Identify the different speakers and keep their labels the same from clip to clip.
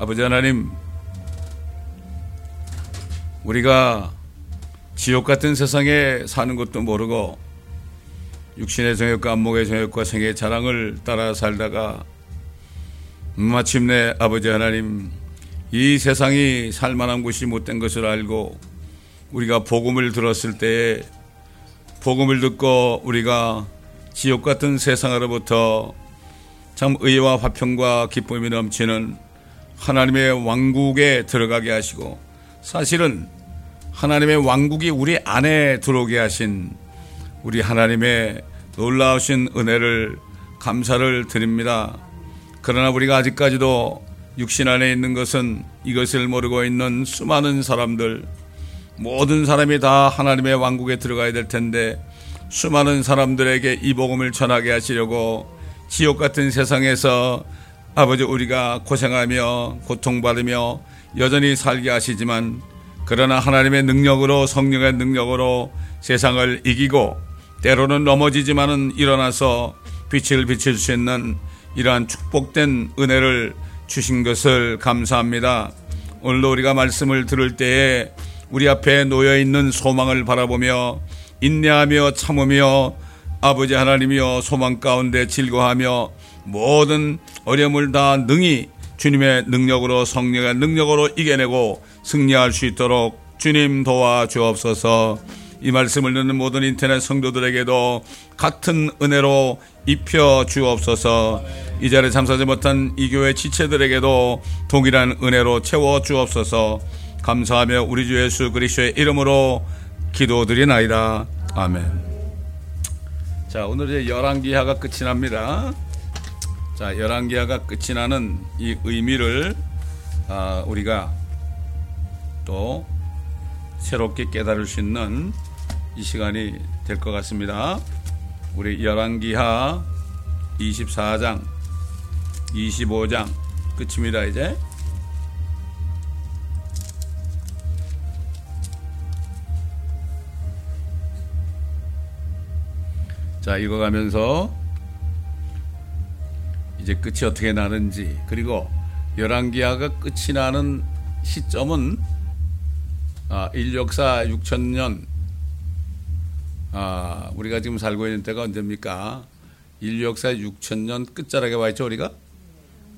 Speaker 1: 아버지 하나님, 우리가 지옥 같은 세상에 사는 것도 모르고 육신의 정욕과 안목의 정욕과 생의 자랑을 따라 살다가 마침내 아버지 하나님 이 세상이 살만한 곳이 못된 것을 알고 우리가 복음을 들었을 때에 복음을 듣고 우리가 지옥 같은 세상으로부터 참 의와 화평과 기쁨이 넘치는 하나님의 왕국에 들어가게 하시고 사실은 하나님의 왕국이 우리 안에 들어오게 하신 우리 하나님의 놀라우신 은혜를 감사를 드립니다. 그러나 우리가 아직까지도 육신 안에 있는 것은 이것을 모르고 있는 수많은 사람들, 모든 사람이 다 하나님의 왕국에 들어가야 될 텐데 수많은 사람들에게 이 복음을 전하게 하시려고 지옥 같은 세상에서 아버지 우리가 고생하며 고통받으며 여전히 살게 하시지만 그러나 하나님의 능력으로 성령의 능력으로 세상을 이기고 때로는 넘어지지만은 일어나서 빛을 비칠 수 있는 이러한 축복된 은혜를 주신 것을 감사합니다. 오늘도 우리가 말씀을 들을 때에 우리 앞에 놓여 있는 소망을 바라보며 인내하며 참으며 아버지 하나님이여 소망 가운데 즐거하며 모든 어려움을 다 능히 주님의 능력으로 성령의 능력으로 이겨내고 승리할 수 있도록 주님 도와 주옵소서. 이 말씀을 듣는 모든 인터넷 성도들에게도 같은 은혜로 입혀 주옵소서. 이 자리에 참석하지 못한 이 교회 지체들에게도 동일한 은혜로 채워 주옵소서. 감사하며 우리 주 예수 그리스도의 이름으로 기도드리나이다. 아멘. 자, 오늘 이제 열왕기하가 끝이 납니다. 자, 열왕기하가 끝이 나는 이 의미를 아, 우리가 또 새롭게 깨달을 수 있는 이 시간이 될 것 같습니다. 우리 열왕기하 24장, 25장 끝입니다. 이제 자, 읽어가면서 이제 끝이 어떻게 나는지 그리고 열왕기하가 끝이 나는 시점은 아, 인력사 6천년 아, 우리가 지금 살고 있는 때가 언제입니까? 인류 역사 6천년 끝자락에 와 있죠, 우리가?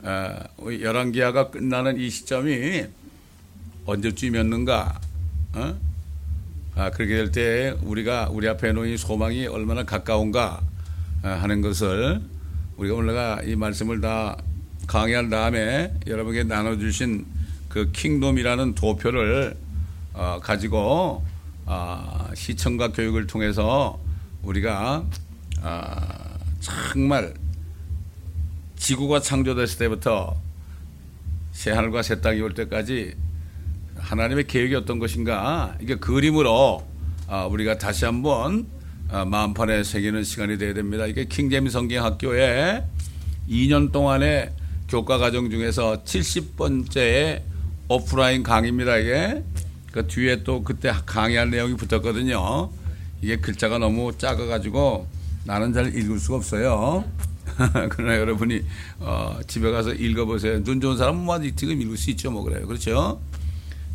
Speaker 1: 아, 열왕기하가 끝나는 이 시점이 언제쯤이었는가? 어? 아, 그렇게 될 때 우리가 우리 앞에 놓인 소망이 얼마나 가까운가 아, 하는 것을 우리가 오늘가 이 말씀을 다 강의한 다음에 여러분에게 나눠주신 그 킹돔이라는 도표를 어, 가지고 어, 시청과 교육을 통해서 우리가 어, 정말 지구가 창조됐을 때부터 새하늘과 새 땅이 올 때까지 하나님의 계획이 어떤 것인가? 이게 그림으로 어, 우리가 다시 한번 어, 마음판에 새기는 시간이 되어야 됩니다. 이게 킹제임 성경 학교에 2년 동안의 교과 과정 중에서 70번째 오프라인 강의입니다. 이게 그 뒤에 또 그때 강의할 내용이 붙었거든요. 이게 글자가 너무 작아가지고 나는 잘 읽을 수가 없어요. 그러나 여러분이 어, 집에 가서 읽어보세요. 눈 좋은 사람은 뭐 지금 읽을 수 있죠, 뭐 그래요. 그렇죠?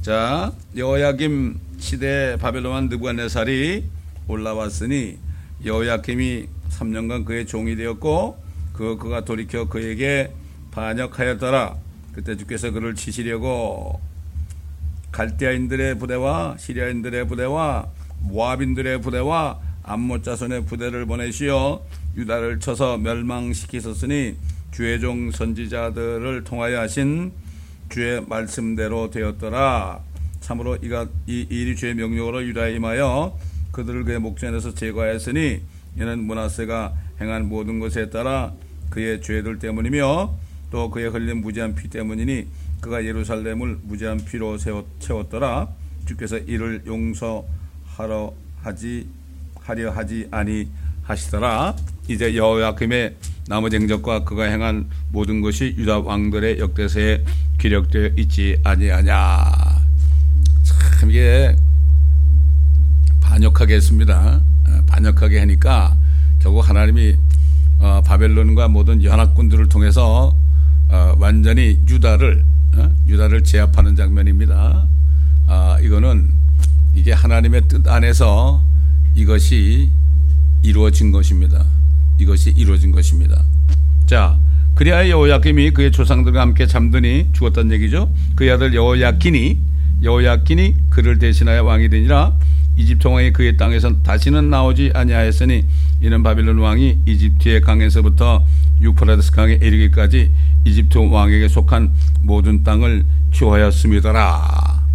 Speaker 1: 자, 여호야김 시대 바벨론 느부갓네살이 올라왔으니 여호야김이 3년간 그의 종이 되었고 그 그가 돌이켜 그에게 반역하였더라. 그때 주께서 그를 치시려고 갈대아인들의 부대와 시리아인들의 부대와 모압인들의 부대와 암못 자손의 부대를 보내시어 유다를 쳐서 멸망시키셨으니 주의 종 선지자들을 통하여 하신 주의 말씀대로 되었더라. 참으로 이가 이 일이 주의 명령으로 유다에 임하여 그들을 그의 목전에서 제거하였으니 이는 문하세가 행한 모든 것에 따라 그의 죄들 때문이며 또 그의 흘린 무지한 피 때문이니 그가 예루살렘을 무지한 피로 채웠더라. 주께서 이를 용서하러 하지 하려 하지 아니 하시더라. 이제 여호야김의 나머지 행적과 그가 행한 모든 것이 유다 왕들의 역대서에 기록되어 있지 아니하냐. 참 이게 반역하게 했습니다. 어, 반역하게 하니까 결국 하나님이 어, 바벨론과 모든 연합군들을 통해서 어, 완전히 유다를 어? 유다를 제압하는 장면입니다. 아, 이거는 이게 하나님의 뜻 안에서 이것이 이루어진 것입니다. 이것이 이루어진 것입니다. 자, 그리하여 여호야김이 그의 조상들과 함께 잠드니 죽었다는 얘기죠. 그의 아들 여호야킨이 여호야킨이 그를 대신하여 왕이 되니라 이집트 왕이 그의 땅에서 다시는 나오지 아니하였으니 이는 바빌론 왕이 이집트의 강에서부터 유프라데스 강에 이르기까지 이집트 왕에게 속한 모든 땅을 취하였습니다라.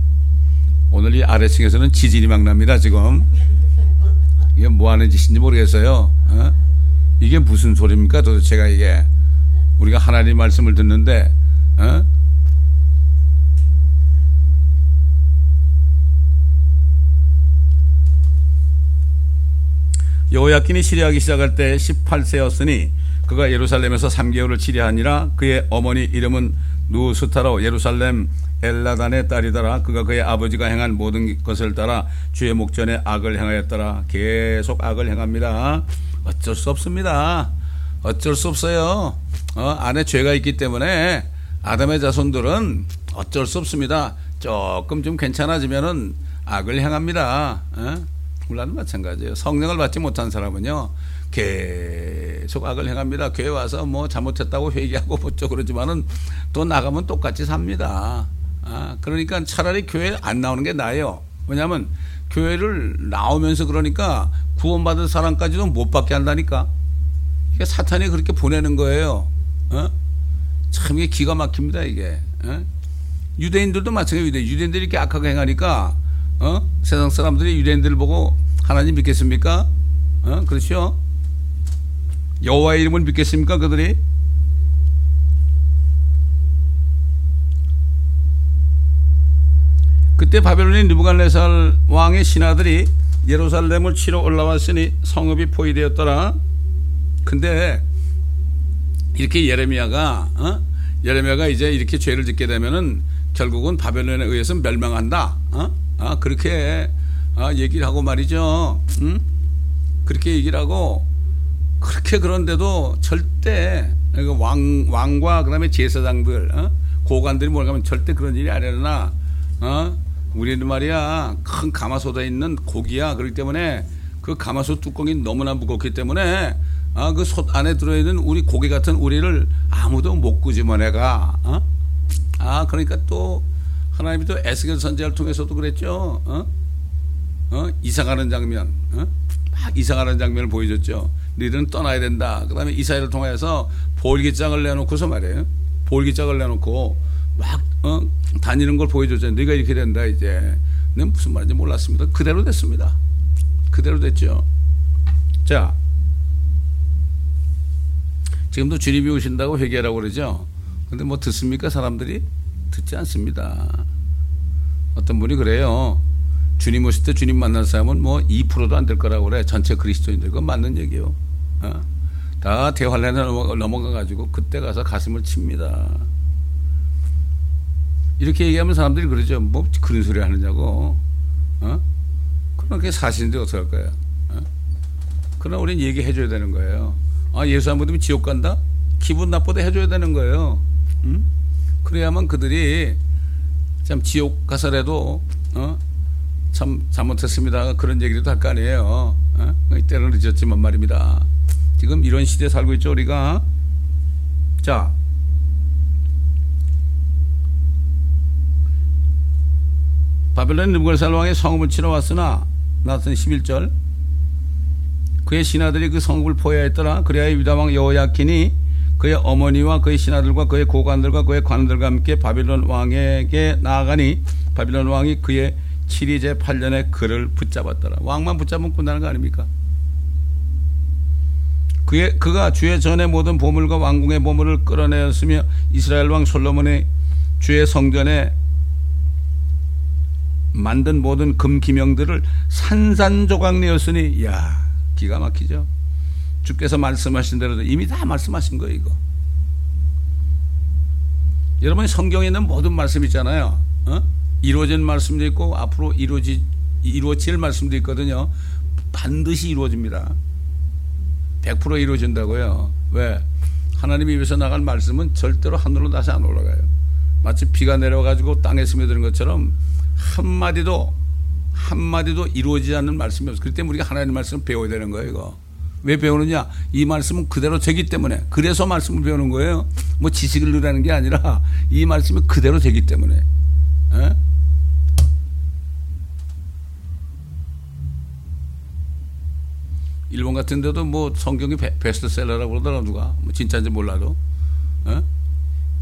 Speaker 1: 오늘 이 아래층에서는 지진이 막 납니다. 지금 이게 뭐 하는 짓인지 모르겠어요. 어? 이게 무슨 소리입니까? 도대체가 이게 우리가 하나님 말씀을 듣는데 어? 여호야킨이 치리하기 시작할 때 18세였으니 그가 예루살렘에서 3개월을 치리하니라. 그의 어머니 이름은 누스타로 예루살렘 엘라단의 딸이더라. 그가 그의 아버지가 행한 모든 것을 따라 주의 목전에 악을 행하였더라. 계속 악을 행합니다. 어쩔 수 없습니다. 어쩔 수 없어요. 어, 안에 죄가 있기 때문에 아담의 자손들은 어쩔 수 없습니다. 조금 좀 괜찮아지면은 악을 행합니다. 어? 물론 마찬가지예요 성령을 받지 못한 사람은요 계속 악을 행합니다. 교회 와서 뭐 잘못했다고 회개하고 뭐죠 그러지만은 또 나가면 똑같이 삽니다. 아, 그러니까 차라리 교회 안 나오는 게 나아요. 왜냐하면 교회를 나오면서 그러니까 구원받은 사람까지도 못 받게 한다니까. 이게 사탄이 그렇게 보내는 거예요. 어? 참 이게 기가 막힙니다 이게. 어? 유대인들도 마찬가지예요. 유대인들이 이렇게 악하게 행하니까 어? 세상 사람들이 유대인들을 보고 하나님 믿겠습니까? 어? 그렇죠? 여호와의 이름을 믿겠습니까? 그들이 그때 바벨론의 느부갓네살 왕의 신하들이 예루살렘을 치러 올라왔으니 성읍이 포위되었더라. 근데 이렇게 예레미야가 어? 예레미야가 이제 이렇게 죄를 짓게 되면은 결국은 바벨론에 의해서 멸망한다. 어? 아, 그렇게 아, 얘기를 하고 말이죠. 응? 그렇게 얘기를 하고 그렇게 그런데도 절대 그왕 왕과 그다음에 제사장들 어? 고관들이 뭐라면 절대 그런 일이 안 일어나. 어? 우리는 말이야 큰 가마솥에 있는 고기야 그렇기 때문에 그 가마솥 뚜껑이 너무나 무겁기 때문에 아, 그 솥 안에 들어있는 우리 고기 같은 우리를 아무도 못 끄집어내가. 어? 아, 그러니까 또 하나님이 또 에스겔 선지자를 통해서도 그랬죠. 어? 어? 이사가는 장면. 어? 막 이사가는 장면을 보여줬죠. 너희들은 떠나야 된다. 그 다음에 이사회를 통해서 볼기장을 내놓고서 말이에요. 볼기장을 내놓고 막, 어, 다니는 걸 보여줬잖아요. 네가 이렇게 된다, 이제. 내 무슨 말인지 몰랐습니다. 그대로 됐습니다. 그대로 됐죠. 자. 지금도 주님이 오신다고 회개하라고 그러죠. 근데 뭐 듣습니까? 사람들이? 듣지 않습니다. 어떤 분이 그래요. 주님 오실 때 주님 만날 사람은 뭐 2%도 안 될 거라고 그래. 전체 그리스도인들. 그건 맞는 얘기예요. 어? 다 대환란에 넘어가 가지고 그때 가서 가슴을 칩니다. 이렇게 얘기하면 사람들이 그러죠. 뭐 그런 소리 하느냐고. 어? 그럼 그게 사실인데 어떡할 거야. 어? 그러나 우리는 얘기해 줘야 되는 거예요. 아, 예수 안 믿으면 지옥 간다? 기분 나쁘다 해줘야 되는 거예요. 응? 그래야만 그들이 참 지옥 가서라도 어? 참 잘못했습니다. 그런 얘기도 할 거 아니에요. 어? 때는 늦었지만 말입니다. 지금 이런 시대에 살고 있죠, 우리가. 자. 바벨론 느부갓네살 왕의 성읍을 치러 왔으나 나선 11절 그의 신하들이 그 성읍을 포위하였더라 그래야 유다 왕 여호야킨이 그의 어머니와 그의 신하들과 그의 고관들과 그의 관들과 함께 바빌론 왕에게 나아가니 바빌론 왕이 그의 7위제 8년에 그를 붙잡았더라. 왕만 붙잡으면 끝나는 거 아닙니까? 그의, 그가 주의 전에 모든 보물과 왕궁의 보물을 끌어내었으며 이스라엘 왕 솔로몬의 주의 성전에 만든 모든 금 기명들을 산산조각 내었으니 야 기가 막히죠. 주께서 말씀하신 대로 이미 다 말씀하신 거예요 이거. 여러분 성경에 있는 모든 말씀 있잖아요. 어? 이루어진 말씀도 있고 앞으로 이루어지 이루어질 말씀도 있거든요. 반드시 이루어집니다. 100% 이루어진다고요. 왜? 하나님이 위해서 나갈 말씀은 절대로 하늘로 다시 안 올라가요. 마치 비가 내려가지고 땅에 스며드는 것처럼 한마디도 한마디도 이루어지지 않는 말씀이 없어. 그렇기 때문에 우리가 하나님의 말씀을 배워야 되는 거예요, 이거. 왜 배우느냐? 이 말씀은 그대로 되기 때문에. 그래서 말씀을 배우는 거예요. 뭐 지식을 늘라는 게 아니라 이 말씀이 그대로 되기 때문에. 에? 일본 같은 데도 뭐 성경이 베, 스트셀러라고 그러더라 누가 뭐 진짜인지 몰라도 어?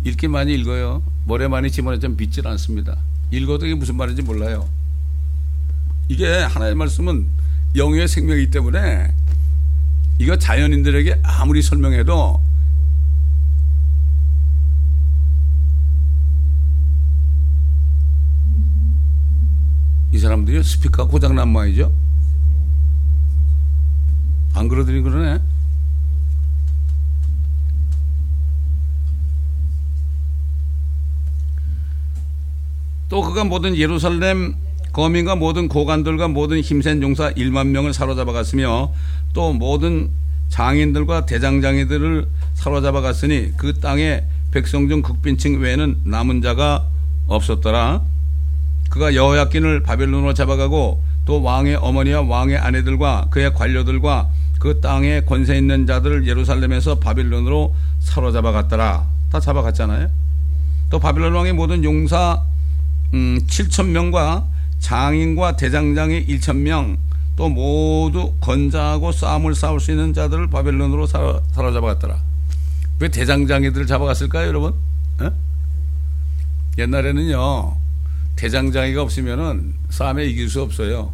Speaker 1: 읽기 많이 읽어요 머리에 많이 집어넣으면 믿질 않습니다 읽어도 이게 무슨 말인지 몰라요 이게 하나의 말씀은 영의 생명이기 때문에 이거 자연인들에게 아무리 설명해도 이 사람들이 스피커 고장난 모양이죠 안 그러더니 그러네. 또 그가 모든 예루살렘 거민과 모든 고관들과 모든 힘센 용사 1만 명을 사로잡아 갔으며 또 모든 장인들과 대장장이들을 사로잡아 갔으니 그 땅에 백성 중 극빈층 외에는 남은 자가 없었더라. 그가 여호야킨을 바벨론으로 잡아가고 또 왕의 어머니와 왕의 아내들과 그의 관료들과 그 땅에 권세 있는 자들을 예루살렘에서 바빌론으로 사로잡아 갔더라. 다 잡아갔잖아요. 또 바빌론 왕의 모든 용사 음, 7천 명과 장인과 대장장이 1천 명, 또 모두 건자하고 싸움을 싸울 수 있는 자들을 바빌론으로 사로, 사로잡아갔더라. 왜 대장장이들을 잡아갔을까요, 여러분? 에? 옛날에는요, 대장장이가 없으면은 싸움에 이길 수 없어요.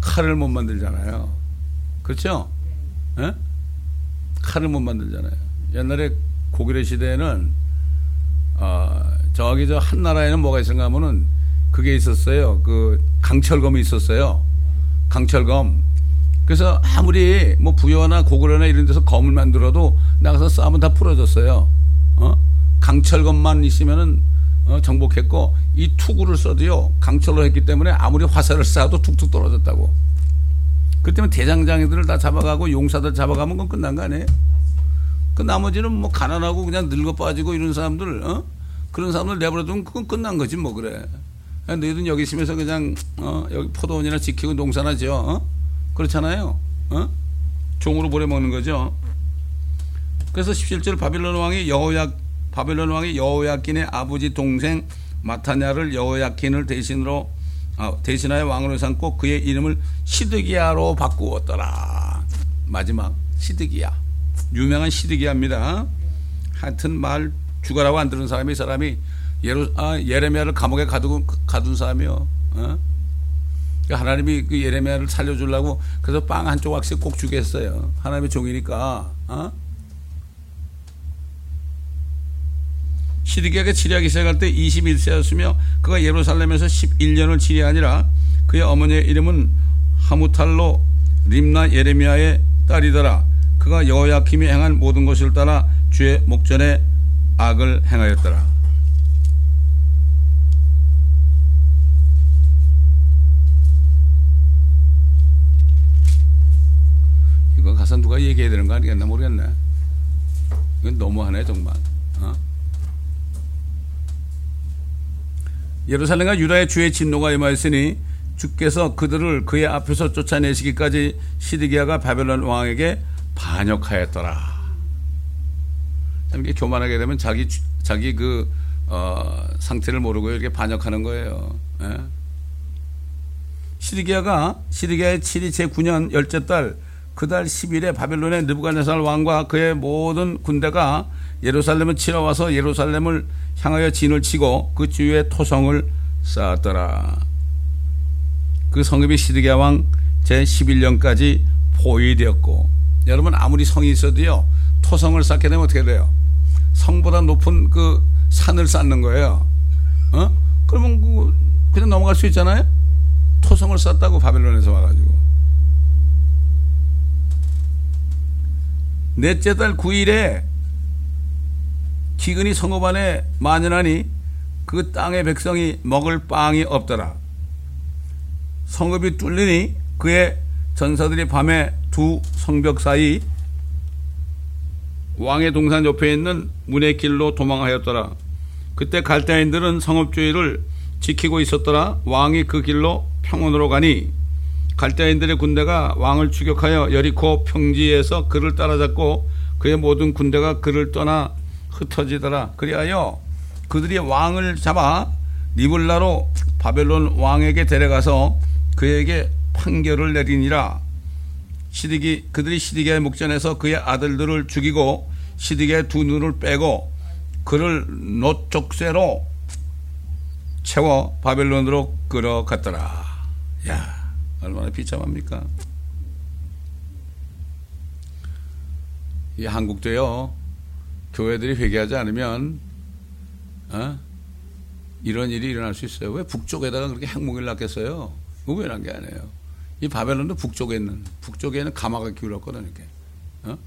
Speaker 1: 칼을 못 만들잖아요. 그렇죠? 에? 칼을 못 만들잖아요. 옛날에 고구려 시대에는 어, 저기 저 한나라에는 뭐가 있었가 하면은 그게 있었어요. 그 강철검이 있었어요. 강철검. 그래서 아무리 뭐 부여나 고구려나 이런 데서 검을 만들어도 나가서 싸우면 다 풀어졌어요. 어? 강철검만 있으면은 어, 정복했고 이 투구를 써도요 강철로 했기 때문에 아무리 화살을 쏴도 툭툭 떨어졌다고. 그 때문에 대장장이들을 다 잡아가고 용사들 잡아가면 그건 끝난 거 아니에요? 그 나머지는 뭐 가난하고 그냥 늙어 빠지고 이런 사람들, 어? 그런 사람들 내버려두면 그건 끝난 거지 뭐 그래. 너희들 여기 있으면서 그냥, 어? 여기 포도원이나 지키고 농사나 지어, 어? 그렇잖아요. 어? 종으로 보내먹는 거죠. 그래서 17절 바빌론 왕이 여호야, 바빌론 왕이 여호야킨의 아버지 동생 마타냐를 여호야킨을 대신으로 아, 대신하여 왕으로 삼고 그의 이름을 시드기야로 바꾸었더라. 마지막 시드기야. 유명한 시드기야입니다. 하여튼 말 죽어라고 안 들은 사람이 사람이 예루, 아, 예레미야를 감옥에 가두고 가둔 사람이요. 어? 그러니까 하나님이 그 예레미야를 살려주려고 그래서 빵 한 조각씩 꼭 주겠어요. 하나님의 종이니까. 어? 시드기야가 치리하기 시작할 때 21세였으며 그가 예루살렘에서 11년을 치리하니라 그의 어머니의 이름은 하무탈로 림나 예레미야의 딸이더라 그가 여호야킴이 행한 모든 것을 따라 주의 목전에 악을 행하였더라 누가 얘기해야 되는 거 아니겠나 모르겠네 이건 너무하네 정말 어? 예루살렘과 유다의 주의 진노가 임하였으니 주께서 그들을 그의 앞에서 쫓아내시기까지 시드기야가 바벨론 왕에게 반역하였더라. 이렇게 교만하게 되면 자기 자기 그 어, 상태를 모르고 이렇게 반역하는 거예요. 예? 시드기야가 시드기야의 7이 제 9년 열째 달 그달 10일에 바벨론의 느부갓네살 왕과 그의 모든 군대가 예루살렘을 치러 와서 예루살렘을 향하여 진을 치고 그 주위에 토성을 쌓았더라. 그 성읍이 시드기야 왕 제11년까지 포위되었고 여러분 아무리 성이 있어도요 토성을 쌓게 되면 어떻게 돼요? 성보다 높은 그 산을 쌓는 거예요. 어? 그러면 그 그냥 넘어갈 수 있잖아요. 토성을 쌓다고 바벨론에서 와가지고 넷째 달 9일에 기근이 성읍 안에 만연하니 그 땅의 백성이 먹을 빵이 없더라. 성읍이 뚫리니 그의 전사들이 밤에 두 성벽 사이 왕의 동산 옆에 있는 문의 길로 도망하였더라. 그때 갈대인들은 성읍주의를 지키고 있었더라. 왕이 그 길로 평원으로 가니 갈대인들의 군대가 왕을 추격하여 여리코 평지에서 그를 따라잡고 그의 모든 군대가 그를 떠나 흩어지더라. 그리하여 그들이 왕을 잡아 니블라로 바벨론 왕에게 데려가서 그에게 판결을 내리니라. 시디기 그들이 시디게의 목전에서 그의 아들들을 죽이고 시디게의 두 눈을 빼고 그를 노쪽새로 채워 바벨론으로 끌어갔더라. 야, 얼마나 비참합니까? 이 한국도요, 교회들이 회개하지 않으면, 어? 이런 일이 일어날 수 있어요. 왜 북쪽에다가 그렇게 핵무기를 놨겠어요? 의외란 게 아니에요. 이 바벨론도 북쪽에 있는, 북쪽에 는 가마가 기울었거든, 이렇게. 어?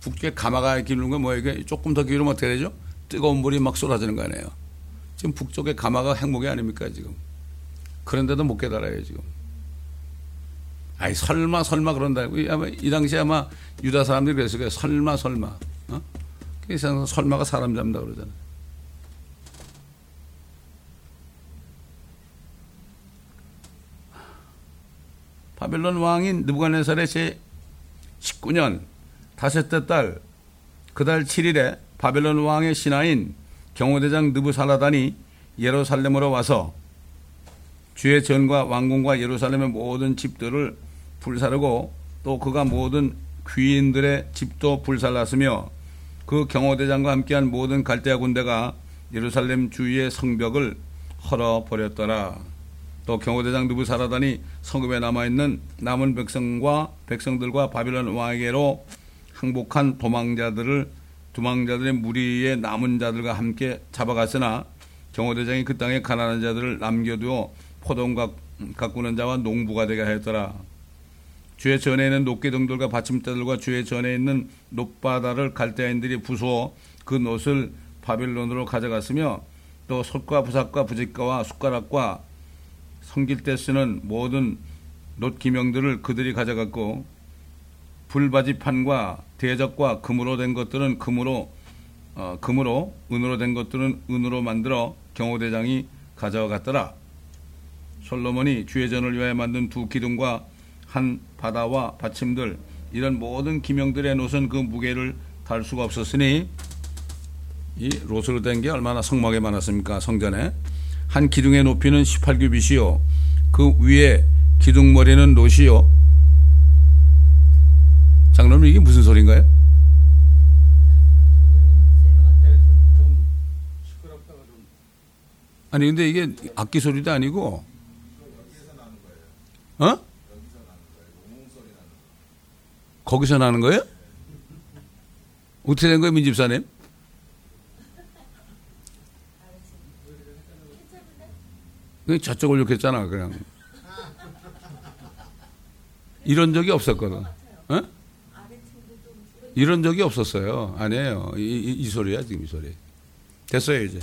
Speaker 1: 북쪽에 가마가 기울는 건 뭐예요? 이게 조금 더 기울으면 어떻게 되죠? 뜨거운 물이 막 쏟아지는 거 아니에요. 지금 북쪽에 가마가 핵무기 아닙니까, 지금. 그런데도 못 깨달아요, 지금. 아이, 설마, 설마 그런다고. 아마 이 당시에 아마 유다 사람들이 그랬을 거예요. 설마, 설마. 어? 그래서 설마가 사람 잡는다 그러잖아요. 바벨론 왕인 느부갓네살의 제 19년 다섯째 달 그달 7일에 바벨론 왕의 신하인 경호대장 느부살라단이 예루살렘으로 와서 주의 전과 왕궁과 예루살렘의 모든 집들을 불사르고 또 그가 모든 귀인들의 집도 불살랐으며 그 경호대장과 함께한 모든 갈대아 군대가 예루살렘 주위의 성벽을 헐어버렸더라. 또 경호대장 누부사라단이 성읍에 남아있는 남은 백성과 백성들과 바빌론 왕에게로 항복한 도망자들을 도망자들의 무리의 남은 자들과 함께 잡아갔으나 경호대장이 그 땅에 가난한 자들을 남겨두어 포동 가꾸는 자와 농부가 되게 하였더라. 주의 전에 있는 녹기둥들과 받침대들과 주의 전에 있는 높바다를 갈대인들이 부수어 그 놋을 바빌론으로 가져갔으며 또 솥과 부삭과 부직가와 숟가락과 섬길 때 쓰는 모든 놋 기명들을 그들이 가져갔고 불바지판과 대적과 금으로 된 것들은 금으로 어, 금으로 은으로 된 것들은 은으로 만들어 경호대장이 가져갔더라. 솔로몬이 주의 전을 위하여 만든 두 기둥과 한 바다와 받침들 이런 모든 기명들의 놋은 그 무게를 달 수가 없었으니 이 롯으로 된 게 얼마나 성막에 많았습니까 성전에 한 기둥의 높이는 18규빗이요 그 위에 기둥머리는 놋이요 장로님 이게 무슨 소리인가요? 아니 근데 이게 악기 소리도 아니고 어? 거기서 나는 거예요? 어떻게 된 거예요, 민집사님? 그 저쪽을 이렇게 했잖아, 그냥. 이런 적이 없었거든. 어? 이런 적이 없었어요. 아니에요. 이, 이, 이 소리야, 지금 이 소리. 됐어요, 이제.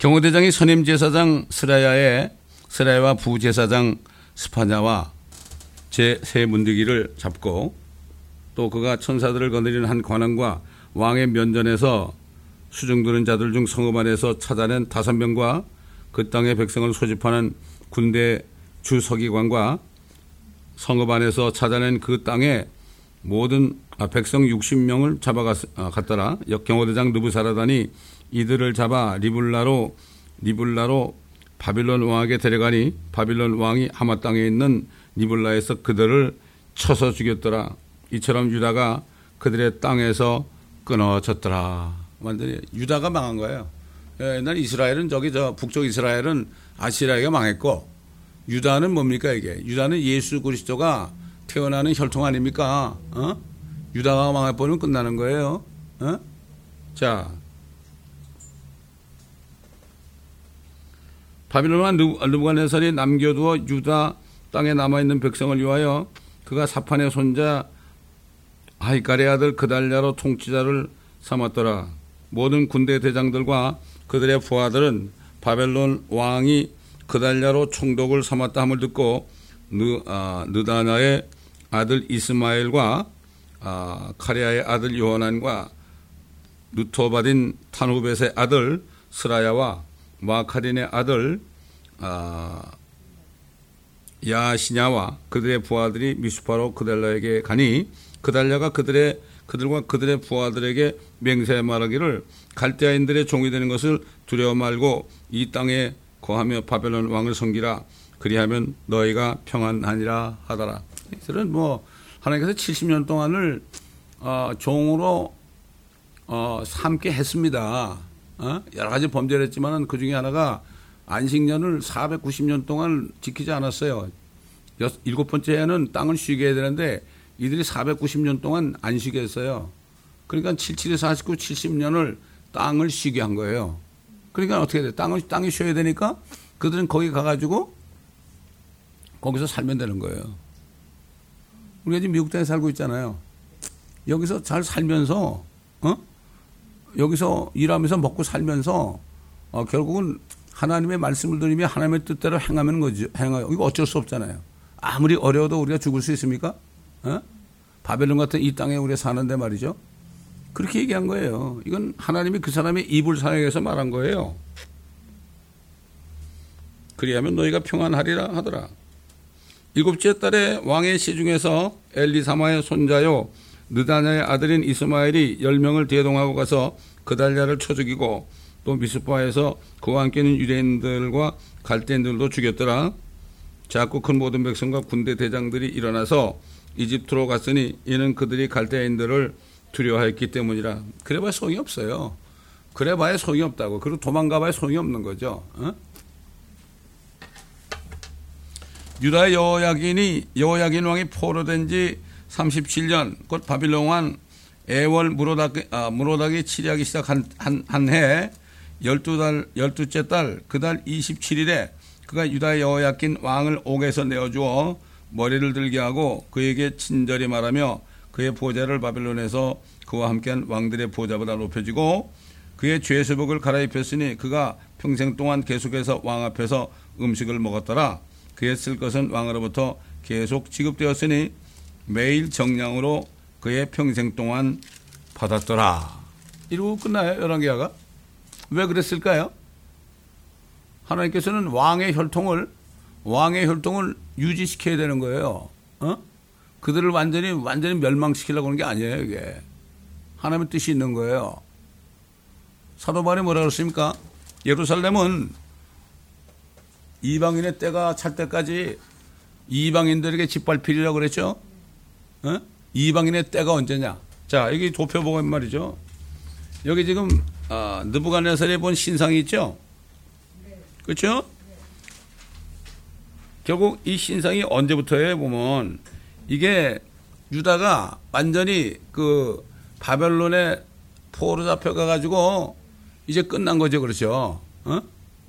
Speaker 1: 경호대장이 선임 제사장 스라야의 스라야와 부제사장 스파냐와 제 세 문드기를 잡고 또 그가 천사들을 거느리는 한 관원과 왕의 면전에서 수중드는 자들 중 성읍 안에서 찾아낸 다섯 명과 그 땅의 백성을 소집하는 군대 주서기관과 성읍 안에서 찾아낸 그 땅의 모든 아, 백성 60명을 잡아갔더라. 역경호대장 느부사라다니 이들을 잡아 리블라로 리블라로 바빌론 왕에게 데려가니 바빌론 왕이 하마 땅에 있는 리블라에서 그들을 쳐서 죽였더라. 이처럼 유다가 그들의 땅에서 끊어졌더라. 완전히 유다가 망한 거예요. 예, 옛날 이스라엘은 저기 저 북쪽 이스라엘은 아시라가 망했고 유다는 뭡니까 이게? 유다는 예수 그리스도가 태어나는 혈통 아닙니까? 어? 유다가 망해버리면 끝나는 거예요. 어? 자, 바빌론과 느부갓네살이 남겨두어 유다 땅에 남아있는 백성을 위하여 그가 사판의 손자 하이카의 아들 그달랴로 통치자를 삼았더라. 모든 군대 대장들과 그들의 부하들은 바벨론 왕이 그달랴로 총독을 삼았다 함을 듣고 느, 아, 느다나의 아들 이스마엘과 아, 카리아의 아들 요하난과 누토바딘 타누벳의 아들 스라야와 마카린의 아들 아, 야시냐와 그들의 부하들이 미수파로 그달라에게 가니 그달라가 그들의 그들과 그들의 부하들에게 맹세해 말하기를 갈대아인들의 종이 되는 것을 두려워 말고 이 땅에 거하며 바벨론 왕을 섬기라 그리하면 너희가 평안하니라 하더라. 이들은 뭐 하나님께서 70년 동안을 어, 종으로 어, 삼게 했습니다. 어? 여러 가지 범죄를 했지만은 그 중에 하나가 안식년을 490년 동안 지키지 않았어요. 여, 일곱 번째에는 땅을 쉬게 해야 되는데 이들이 490년 동안 안 쉬게 했어요. 그러니까 77에 49, 70년을 땅을 쉬게 한 거예요. 그러니까 어떻게 돼? 땅을, 땅이 쉬어야 되니까 그들은 거기 가가지고 거기서 살면 되는 거예요. 우리가 지금 미국 땅에 살고 있잖아요. 여기서 잘 살면서, 어? 여기서 일하면서 먹고 살면서, 어, 결국은 하나님의 말씀을 들으며 하나님의 뜻대로 행하면 거죠. 행하 이거 어쩔 수 없잖아요. 아무리 어려워도 우리가 죽을 수 있습니까? 어? 바벨론 같은 이 땅에 우리가 사는데 말이죠. 그렇게 얘기한 거예요. 이건 하나님이 그 사람의 입을 사용해서 말한 거예요. 그리하면 너희가 평안하리라 하더라. 일곱째 달에 왕의 시중에서 엘리사마의 손자요 느다냐의 아들인 이스마엘이 열 명을 대동하고 가서 그달랴를 쳐 죽이고 또 미스파에서 그와 함께는 유대인들과 갈대인들도 죽였더라. 작고 큰 모든 백성과 군대 대장들이 일어나서 이집트로 갔으니 이는 그들이 갈대인들을 두려워했기 때문이라. 그래봐야 소용이 없어요. 그래봐야 소용이 없다고. 그리고 도망가봐야 소용이 없는 거죠. 어? 유다 여호야긴이 여호야긴 왕이 포로된 지 37년 곧 바빌론 왕 애월 무로닥 아, 무로닥이 치리하기 시작한 한, 한 해, 12달 12째 달 그달 27일에 그가 유다 여호야긴 왕을 옥에서 내어 주어 머리를 들게 하고 그에게 친절히 말하며 그의 보좌를 바빌론에서 그와 함께한 왕들의 보좌보다 높여지고 그의 죄수복을 갈아입혔으니 그가 평생 동안 계속해서 왕 앞에서 음식을 먹었더라. 그의 쓸 것은 왕으로부터 계속 지급되었으니 매일 정량으로 그의 평생 동안 받았더라. 이러고 끝나요, 열왕기하가? 왜 그랬을까요? 하나님께서는 왕의 혈통을 왕의 혈통을 유지시켜야 되는 거예요. 어? 그들을 완전히 완전히 멸망시키려고 하는 게 아니에요, 이게. 하나님의 뜻이 있는 거예요. 사도 바울이 뭐라 그랬습니까? 예루살렘은 이방인의 때가 찰 때까지 이방인들에게 짓밟히리라고 그랬죠? 어? 이방인의 때가 언제냐? 자, 여기 도표 보면 말이죠. 여기 지금 아, 느부갓네살이 본 신상이 있죠? 그렇죠? 결국 이 신상이 언제부터예요? 보면 이게 유다가 완전히 그 바벨론에 포로 잡혀가 가지고 이제 끝난 거죠, 그렇죠? 어?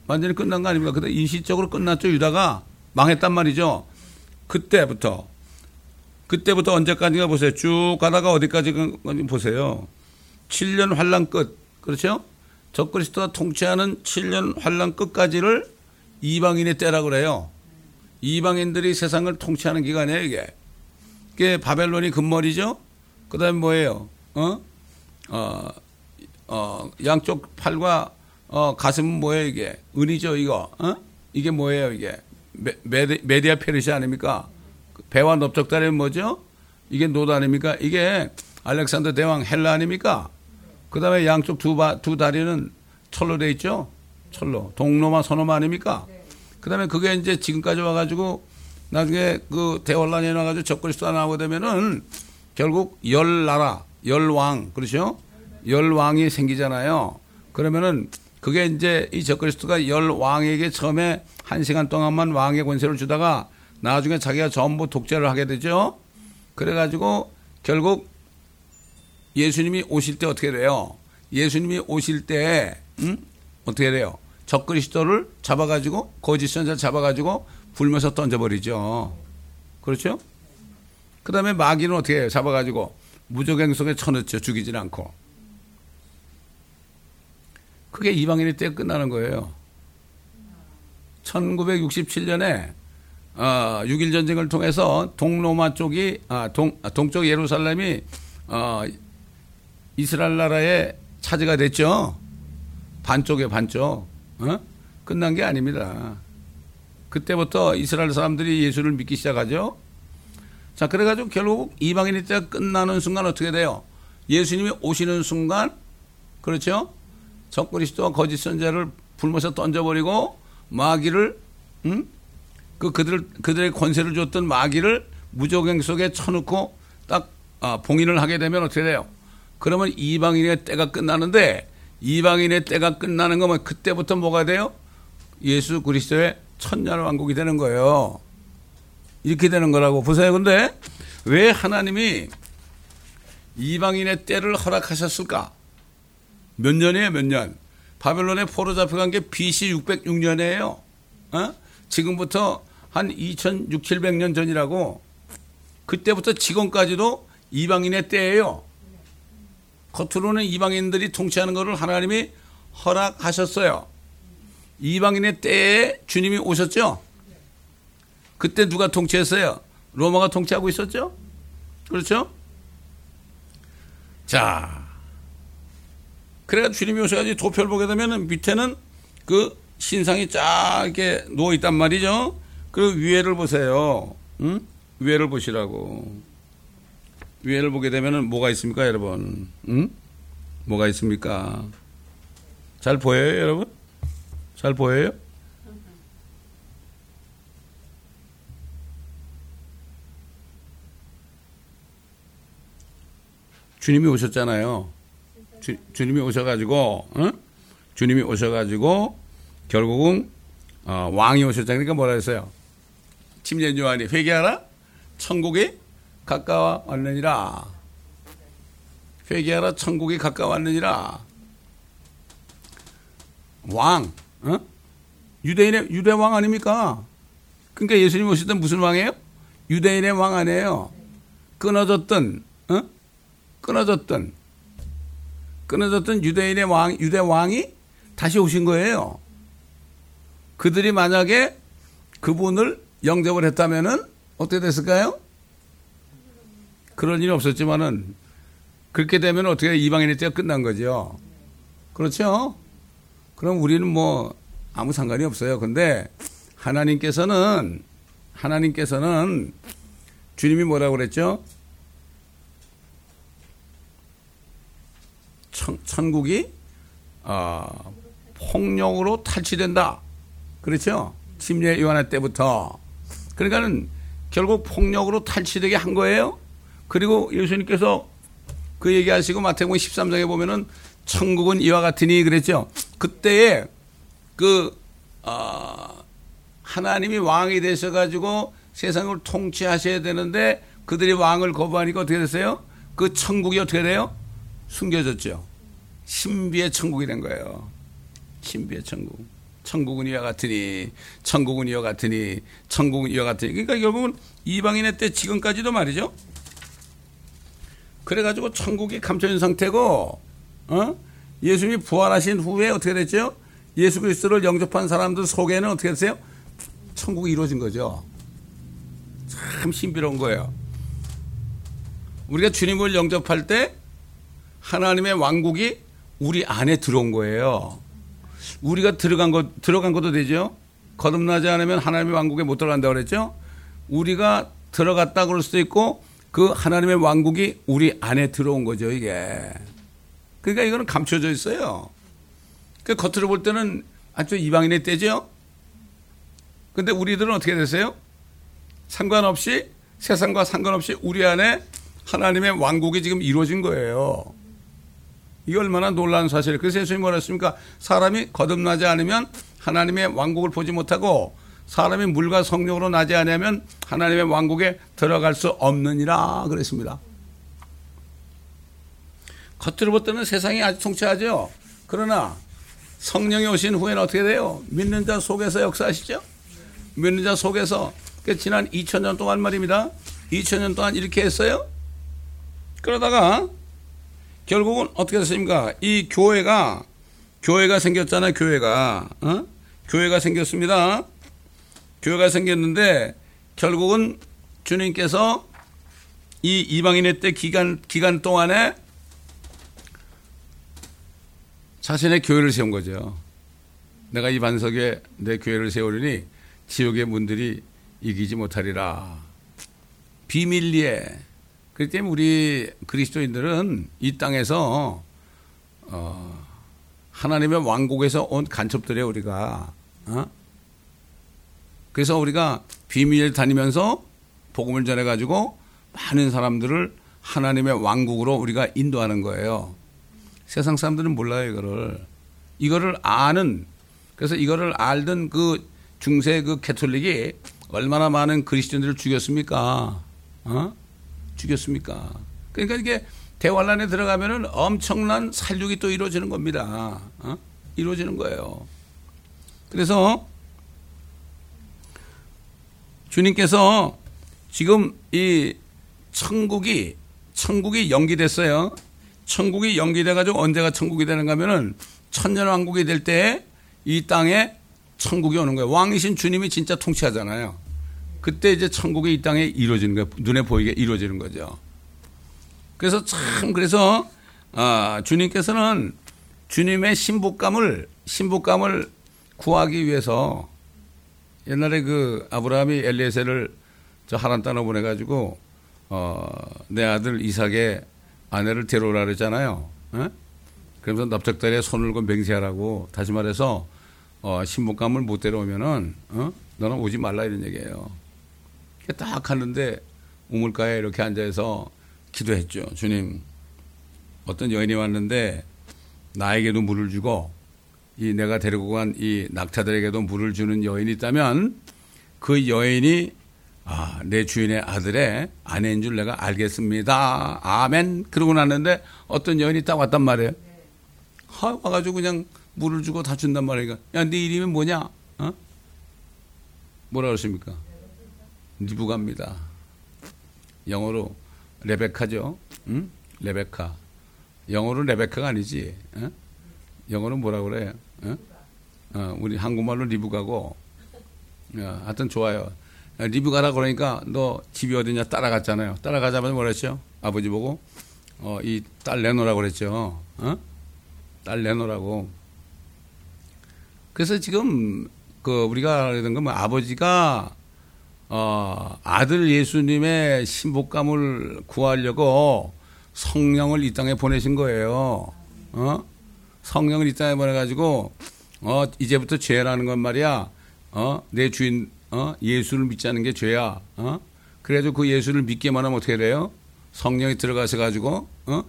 Speaker 1: 완전히 끝난 거 아닙니까? 근데 인시적으로 끝났죠, 유다가 망했단 말이죠. 그때부터 그때부터 언제까지가 보세요. 쭉 가다가 어디까지 보세요. 7년 환란 끝. 그렇죠? 적그리스도가 통치하는 7년 환란 끝까지를 이방인의 때라 그래요. 이방인들이 세상을 통치하는 기간이에요, 이게. 이게 바벨론이 금머리죠? 그 다음에 뭐예요? 어? 어, 어, 양쪽 팔과 어, 가슴은 뭐예요, 이게? 은이죠, 이거. 어? 이게 뭐예요, 이게? 메, 메디아 페르시 아닙니까? 배와 넓적다리는 뭐죠? 이게 노도 아닙니까? 이게 알렉산더 대왕 헬라 아닙니까? 그 다음에 양쪽 두, 바, 두 다리는 철로 돼 있죠? 철로. 동로마 서노마 아닙니까? 그 다음에 그게 이제 지금까지 와가지고 나중에 그 대원란이 나가지고 적그리스도가 나오게 되면은 결국 열 나라, 열 왕, 그렇죠? 열 왕이 생기잖아요. 그러면은 그게 이제 이 적그리스도가 열 왕에게 처음에 한 시간 동안만 왕의 권세를 주다가 나중에 자기가 전부 독재를 하게 되죠. 그래가지고 결국 예수님이 오실 때 어떻게 돼요? 예수님이 오실 때, 음? 어떻게 돼요? 적그리스도를 잡아가지고, 거짓 선자 잡아가지고 불면서 던져버리죠. 그렇죠? 그 다음에 마귀는 어떻게 해요? 잡아가지고 무적행성에 쳐넣죠. 죽이진 않고. 그게 이방인의 때 끝나는 거예요. 1967년에 어, 6.1 전쟁을 통해서 동로마 쪽이 아, 동 아, 동쪽 예루살렘이 어, 이스라엘 나라의 차지가 됐죠. 반쪽에 반쪽. 어? 끝난 게 아닙니다. 그때부터 이스라엘 사람들이 예수를 믿기 시작하죠. 자, 그래가지고 결국 이방인의 때가 끝나는 순간 어떻게 돼요? 예수님이 오시는 순간, 그렇죠? 적그리스도와 거짓 선자를 불면서 던져버리고 마귀를, 응? 그 그들 그들의 권세를 줬던 마귀를 무적행 속에 쳐놓고 딱 아, 봉인을 하게 되면 어떻게 돼요? 그러면 이방인의 때가 끝나는데 이방인의 때가 끝나는 거면 그때부터 뭐가 돼요? 예수 그리스도의 천년 왕국이 되는 거예요. 이렇게 되는 거라고 보세요. 근데 왜 하나님이 이방인의 때를 허락하셨을까? 몇 년이에요, 몇 년? 바벨론에 포로 잡혀간 게 BC 606년이에요. 어? 지금부터 한 2600, 700년 전이라고 그때부터 지금까지도 이방인의 때예요. 겉으로는 이방인들이 통치하는 것을 하나님이 허락하셨어요. 이방인의 때에 주님이 오셨죠? 그때 누가 통치했어요? 로마가 통치하고 있었죠? 그렇죠? 자. 그래가 주님이 오셔가지고 도표를 보게 되면 밑에는 그 신상이 쫙 이렇게 누워 있단 말이죠. 그 위에를 보세요. 응? 위에를 보시라고. 위에를 보게 되면 뭐가 있습니까, 여러분? 응? 뭐가 있습니까? 잘 보여요, 여러분? 잘 보여요? 주님이 오셨잖아요. 주, 님이 오셔가지고, 어? 주님이 오셔가지고, 결국은, 어, 왕이 오셨잖아요. 그러니까 뭐라 했어요? 침례 요한이 회개하라? 천국이 가까워 왔느니라. 회개하라? 천국이 가까워 왔느니라. 왕, 어? 유대인의, 유대 왕 아닙니까? 그러니까 예수님 오실 때 무슨 왕이에요? 유대인의 왕 아니에요. 끊어졌던, 어? 끊어졌던 끊어졌던 유대인의 왕 유대 왕이 다시 오신 거예요. 그들이 만약에 그분을 영접을 했다면은 어떻게 됐을까요? 그런 일이 없었지만은 그렇게 되면 어떻게 이방인의 때가 끝난 거죠. 그렇죠? 그럼 우리는 뭐 아무 상관이 없어요. 근데 하나님께서는 하나님께서는 주님이 뭐라고 그랬죠? 천, 국이 어, 폭력으로 탈취된다. 그렇죠? 침례 요한의 때부터. 그러니까는 결국 폭력으로 탈취되게 한 거예요. 그리고 예수님께서 그 얘기하시고 마태복음 13장에 보면은 천국은 이와 같으니 그랬죠. 그때에 그 어, 하나님이 왕이 되셔 가지고 세상을 통치하셔야 되는데 그들이 왕을 거부하니까 어떻게 됐어요? 그 천국이 어떻게 돼요? 숨겨졌죠. 신비의 천국이 된 거예요. 신비의 천국. 천국은 이와 같으니, 천국은 이와 같으니, 천국은 이와 같으니. 그러니까 결국은 이방인의 때 지금까지도 말이죠. 그래가지고 천국이 감춰진 상태고, 어? 예수님이 부활하신 후에 어떻게 됐죠? 예수 그리스도를 영접한 사람들 속에는 어떻게 됐어요? 천국이 이루어진 거죠. 참 신비로운 거예요. 우리가 주님을 영접할 때 하나님의 왕국이 우리 안에 들어온 거예요. 우리가 들어간 것, 들어간 것도 되죠. 거듭나지 않으면 하나님의 왕국에 못 들어간다고 그랬죠. 우리가 들어갔다 그럴 수도 있고 그 하나님의 왕국이 우리 안에 들어온 거죠, 이게. 그러니까 이거는 감춰져 있어요. 그 겉으로 볼 때는 아주 이방인의 때죠. 근데 우리들은 어떻게 됐어요? 상관없이 세상과 상관없이 우리 안에 하나님의 왕국이 지금 이루어진 거예요. 이 얼마나 놀라운 사실이에요. 그래서 예수님이 뭐라 했습니까? 사람이 거듭나지 않으면 하나님의 왕국을 보지 못하고 사람이 물과 성령으로 나지 않으면 하나님의 왕국에 들어갈 수 없느니라 그랬습니다. 겉으로 볼 때는 세상이 아주 통치하죠. 그러나 성령이 오신 후에는 어떻게 돼요? 믿는 자 속에서 역사하시죠? 믿는 자 속에서 지난 2000년 동안 말입니다. 2000년 동안 이렇게 했어요. 그러다가 결국은 어떻게 됐습니까? 이 교회가 교회가 생겼잖아요. 교회가 어? 교회가 생겼습니다. 교회가 생겼는데 결국은 주님께서 이 이방인의 때 기간 기간 동안에 자신의 교회를 세운 거죠. 내가 이 반석에 내 교회를 세우리니 지옥의 문들이 이기지 못하리라. 비밀리에. 그렇기 때문에 우리 그리스도인들은 이 땅에서 어, 하나님의 왕국에서 온 간첩들이에요 우리가. 어? 그래서 우리가 비밀 다니면서 복음을 전해가지고 많은 사람들을 하나님의 왕국으로 우리가 인도하는 거예요. 세상 사람들은 몰라요, 이거를. 이거를 아는, 그래서 이거를 알던 그 중세 그 캐톨릭이 얼마나 많은 그리스도인들을 죽였습니까? 어? 죽였습니까? 그러니까 이게 대환란에 들어가면은 엄청난 살육이 또 이루어지는 겁니다. 어? 이루어지는 거예요. 그래서 주님께서 지금 이 천국이 천국이 연기됐어요. 천국이 연기돼 가지고 언제가 천국이 되는가 하면은 천년 왕국이 될 때 이 땅에 천국이 오는 거예요. 왕이신 주님이 진짜 통치하잖아요. 그때 이제 천국이 이 땅에 이루어지는 거예요. 눈에 보이게 이루어지는 거죠. 그래서 참 그래서 아, 주님께서는 주님의 신복감을 신복감을 구하기 위해서 옛날에 그 아브라함이 엘리에셀을 저 하란 땅으로 보내가지고 어, 내 아들 이삭의 아내를 데려오라 그랬잖아요. 에? 그러면서 납작다리에 손을 건 맹세하라고 다시 말해서 어, 신복감을 못 데려오면은 어? 너는 오지 말라 이런 얘기예요. 딱 하는데 우물가에 이렇게 앉아서 기도했죠. 주님, 어떤 여인이 왔는데 나에게도 물을 주고 이 내가 데리고 간 이 낙타들에게도 물을 주는 여인이 있다면 그 여인이 아, 내 주인의 아들의 아내인 줄 내가 알겠습니다. 아멘. 그러고 났는데 어떤 여인이 딱 왔단 말이에요. 하, 와가지고 그냥 물을 주고 다 준단 말이니까. 야, 네 이름이 뭐냐? 어? 뭐라 그러십니까? 리브가입니다. 영어로 레베카죠. 응? 레베카. 영어로 레베카가 아니지. 어? 영어는 뭐라 그래? 어? 어, 우리 한국말로 리브가고. 어, 하여튼 좋아요. 리뷰 가라 그러니까 너 집이 어디냐 따라갔잖아요. 따라가자마자 뭐라 했죠? 아버지 보고 어, 이 딸 내놓으라고 그랬죠. 어? 딸 내놓으라고. 그래서 지금 그 우리가 그러던 건뭐 아버지가 어, 아들 예수님의 신복감을 구하려고 성령을 이 땅에 보내신 거예요. 어? 성령을 이 땅에 보내가지고 어, 이제부터 죄라는 건 말이야. 어, 내 주인 어? 예수를 믿지 않는 게 죄야. 어? 그래도 그 예수를 믿기만 하면 어떻게 돼요? 성령이 들어가서 가지고 어?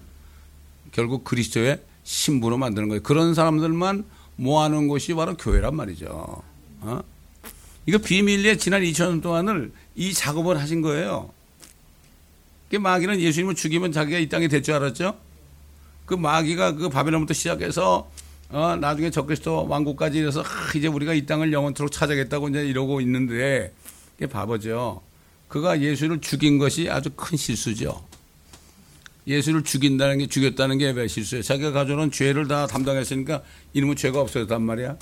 Speaker 1: 결국 그리스도의 신부로 만드는 거예요. 그런 사람들만 모아놓은 곳이 바로 교회란 말이죠. 어? 이거 비밀리에 지난 2000년 동안을 이 작업을 하신 거예요. 그 마귀는 예수님을 죽이면 자기가 이 땅에 될 줄 알았죠? 그 마귀가 그 바벨론부터 시작해서 어, 나중에 적그리스도 왕국까지 이래서 아, 이제 우리가 이 땅을 영원토록 찾아겠다고 이제 이러고 있는데 그게 바보죠. 그가 예수를 죽인 것이 아주 큰 실수죠. 예수를 죽인다는 게 죽였다는 게 왜 실수예요? 자기가 가져온 죄를 다 담당했으니까 이놈은 죄가 없어졌단 말이야.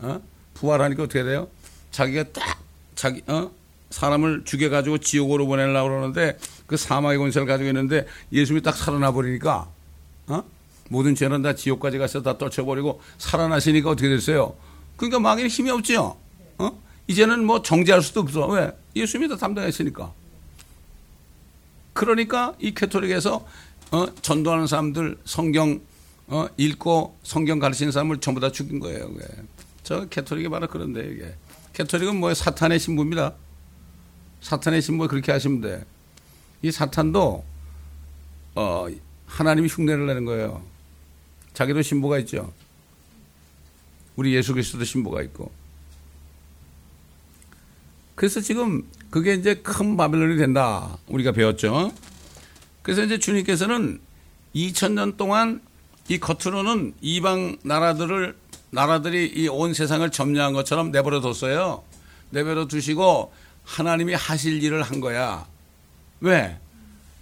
Speaker 1: 어? 부활하니까 어떻게 돼요? 자기가 딱 자기 어? 사람을 죽여가지고 지옥으로 보내려고 그러는데 그 사망의 권세를 가지고 있는데 예수님이 딱 살아나 버리니까 어? 모든 죄는 다 지옥까지 가서 다 떨쳐버리고 살아나시니까 어떻게 됐어요? 그러니까 마귀는 힘이 없죠. 어? 이제는 뭐 정죄할 수도 없어. 왜? 예수님이 다 담당했으니까. 그러니까 이 캐톨릭에서 어, 전도하는 사람들 성경 어, 읽고 성경 가르치는 사람을 전부 다 죽인 거예요. 그게. 저 캐톨릭이 바로 그런데 이게. 캐톨릭은 뭐 사탄의 신부입니다. 사탄의 신부 그렇게 하시면 돼. 이 사탄도 어, 하나님이 흉내를 내는 거예요. 자기도 신부가 있죠. 우리 예수 그리스도도 신부가 있고. 그래서 지금 그게 이제 큰 바벨론이 된다. 우리가 배웠죠. 그래서 이제 주님께서는 2000년 동안 이 겉으로는 이방 나라들을 나라들이 이 온 세상을 점령한 것처럼 내버려 뒀어요. 내버려 두시고 하나님이 하실 일을 한 거야. 왜?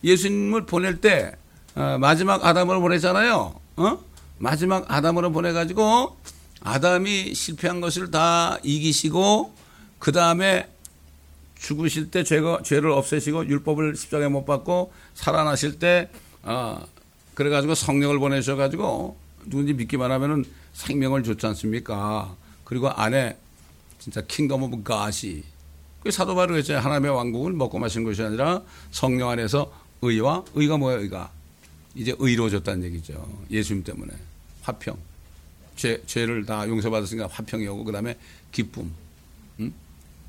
Speaker 1: 예수님을 보낼 때 어, 마지막 아담을 보냈잖아요. 어? 마지막 아담으로 보내가지고 아담이 실패한 것을 다 이기시고 그 다음에 죽으실 때 죄가, 죄를 없애시고 율법을 십자가에 못 박고 살아나실 때, 어, 그래가지고 성령을 보내셔가지고 누군지 믿기만 하면은 생명을 줬지 않습니까? 그리고 안에 진짜 kingdom of God이. 그 사도 바울 그랬잖아요. 하나님의 왕국을 먹고 마시는 것이 아니라 성령 안에서 의와, 의가 뭐야, 의가? 이제 의로워졌다는 얘기죠. 예수님 때문에. 화평. 죄, 죄를 다 용서받았으니까 화평이 오고, 그 다음에 기쁨. 응?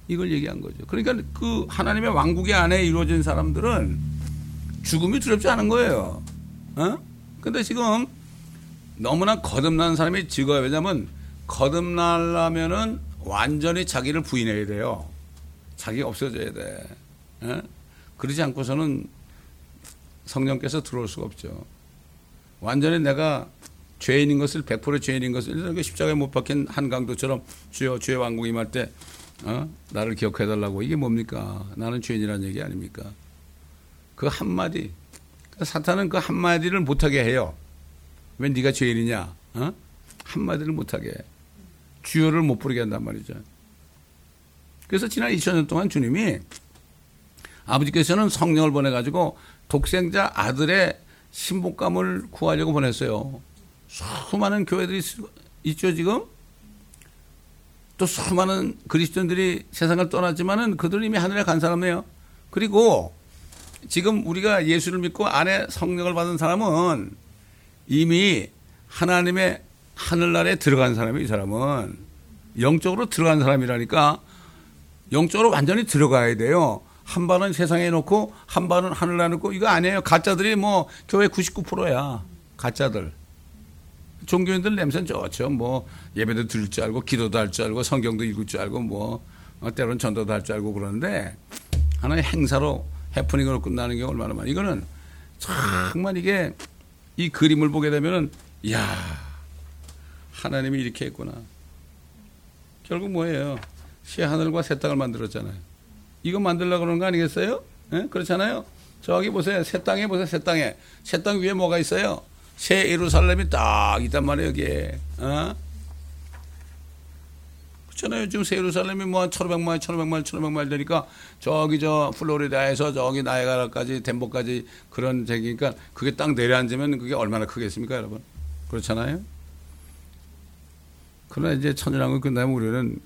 Speaker 1: 이걸 얘기한 거죠. 그러니까 그 하나님의 왕국의 안에 이루어진 사람들은 죽음이 두렵지 않은 거예요. 어? 근데 지금 너무나 거듭난 사람이 즐거워요. 왜냐면 거듭나려면은 완전히 자기를 부인해야 돼요. 자기가 없어져야 돼. 에? 그러지 않고서는 성령께서 들어올 수가 없죠. 완전히 내가 죄인인 것을 100% 죄인인 것을 십자가에 못 박힌 한강도처럼 주여 주의 왕국 임할 때 어? 나를 기억해 달라고 이게 뭡니까? 나는 죄인이라는 얘기 아닙니까? 그 한마디 사탄은 그 한마디를 못하게 해요. 왜 네가 죄인이냐? 어? 한마디를 못하게 주여를 못 부르게 한단 말이죠. 그래서 지난 2000년 동안 주님이 아버지께서는 성령을 보내가지고 독생자 아들의 신복감을 구하려고 보냈어요. 수많은 교회들이 있죠, 지금? 또 수많은 그리스도인들이 세상을 떠났지만은 그들은 이미 하늘에 간 사람이에요. 그리고 지금 우리가 예수를 믿고 안에 성령을 받은 사람은 이미 하나님의 하늘나라에 들어간 사람이 이 사람은 영적으로 들어간 사람이라니까 영적으로 완전히 들어가야 돼요. 한 발은 세상에 놓고 한 발은 하늘나라에 놓고 이거 아니에요. 가짜들이 뭐 교회 99%야. 가짜들. 종교인들 냄새는 좋죠. 뭐 예배도 들을 줄 알고 기도도 할 줄 알고 성경도 읽을 줄 알고 뭐 어, 때로는 전도도 할 줄 알고 그러는데 하나의 행사로 해프닝으로 끝나는 경우 얼마나 많아. 이거는 정말 이게 이 그림을 보게 되면은 야 하나님이 이렇게 했구나. 결국 뭐예요? 새 하늘과 새 땅을 만들었잖아요. 이거 만들려고 그러는 거 아니겠어요? 네? 그렇잖아요. 저기 보세요. 새 땅에 보세요. 새 땅에. 새 땅 위에 뭐가 있어요? 새 예루살렘이 딱 있단 말이에요, 여기에. 어? 그렇잖아요. 지금 새 예루살렘이 뭐한 1500마일, 1500마일, 1500마일 되니까 저기 저 플로리다에서 저기 나이가라까지, 덴버까지 그런 저기니까 그게 딱 내려앉으면 그게 얼마나 크겠습니까, 여러분? 그렇잖아요. 그러나 이제 천연왕국 끝나면 우리는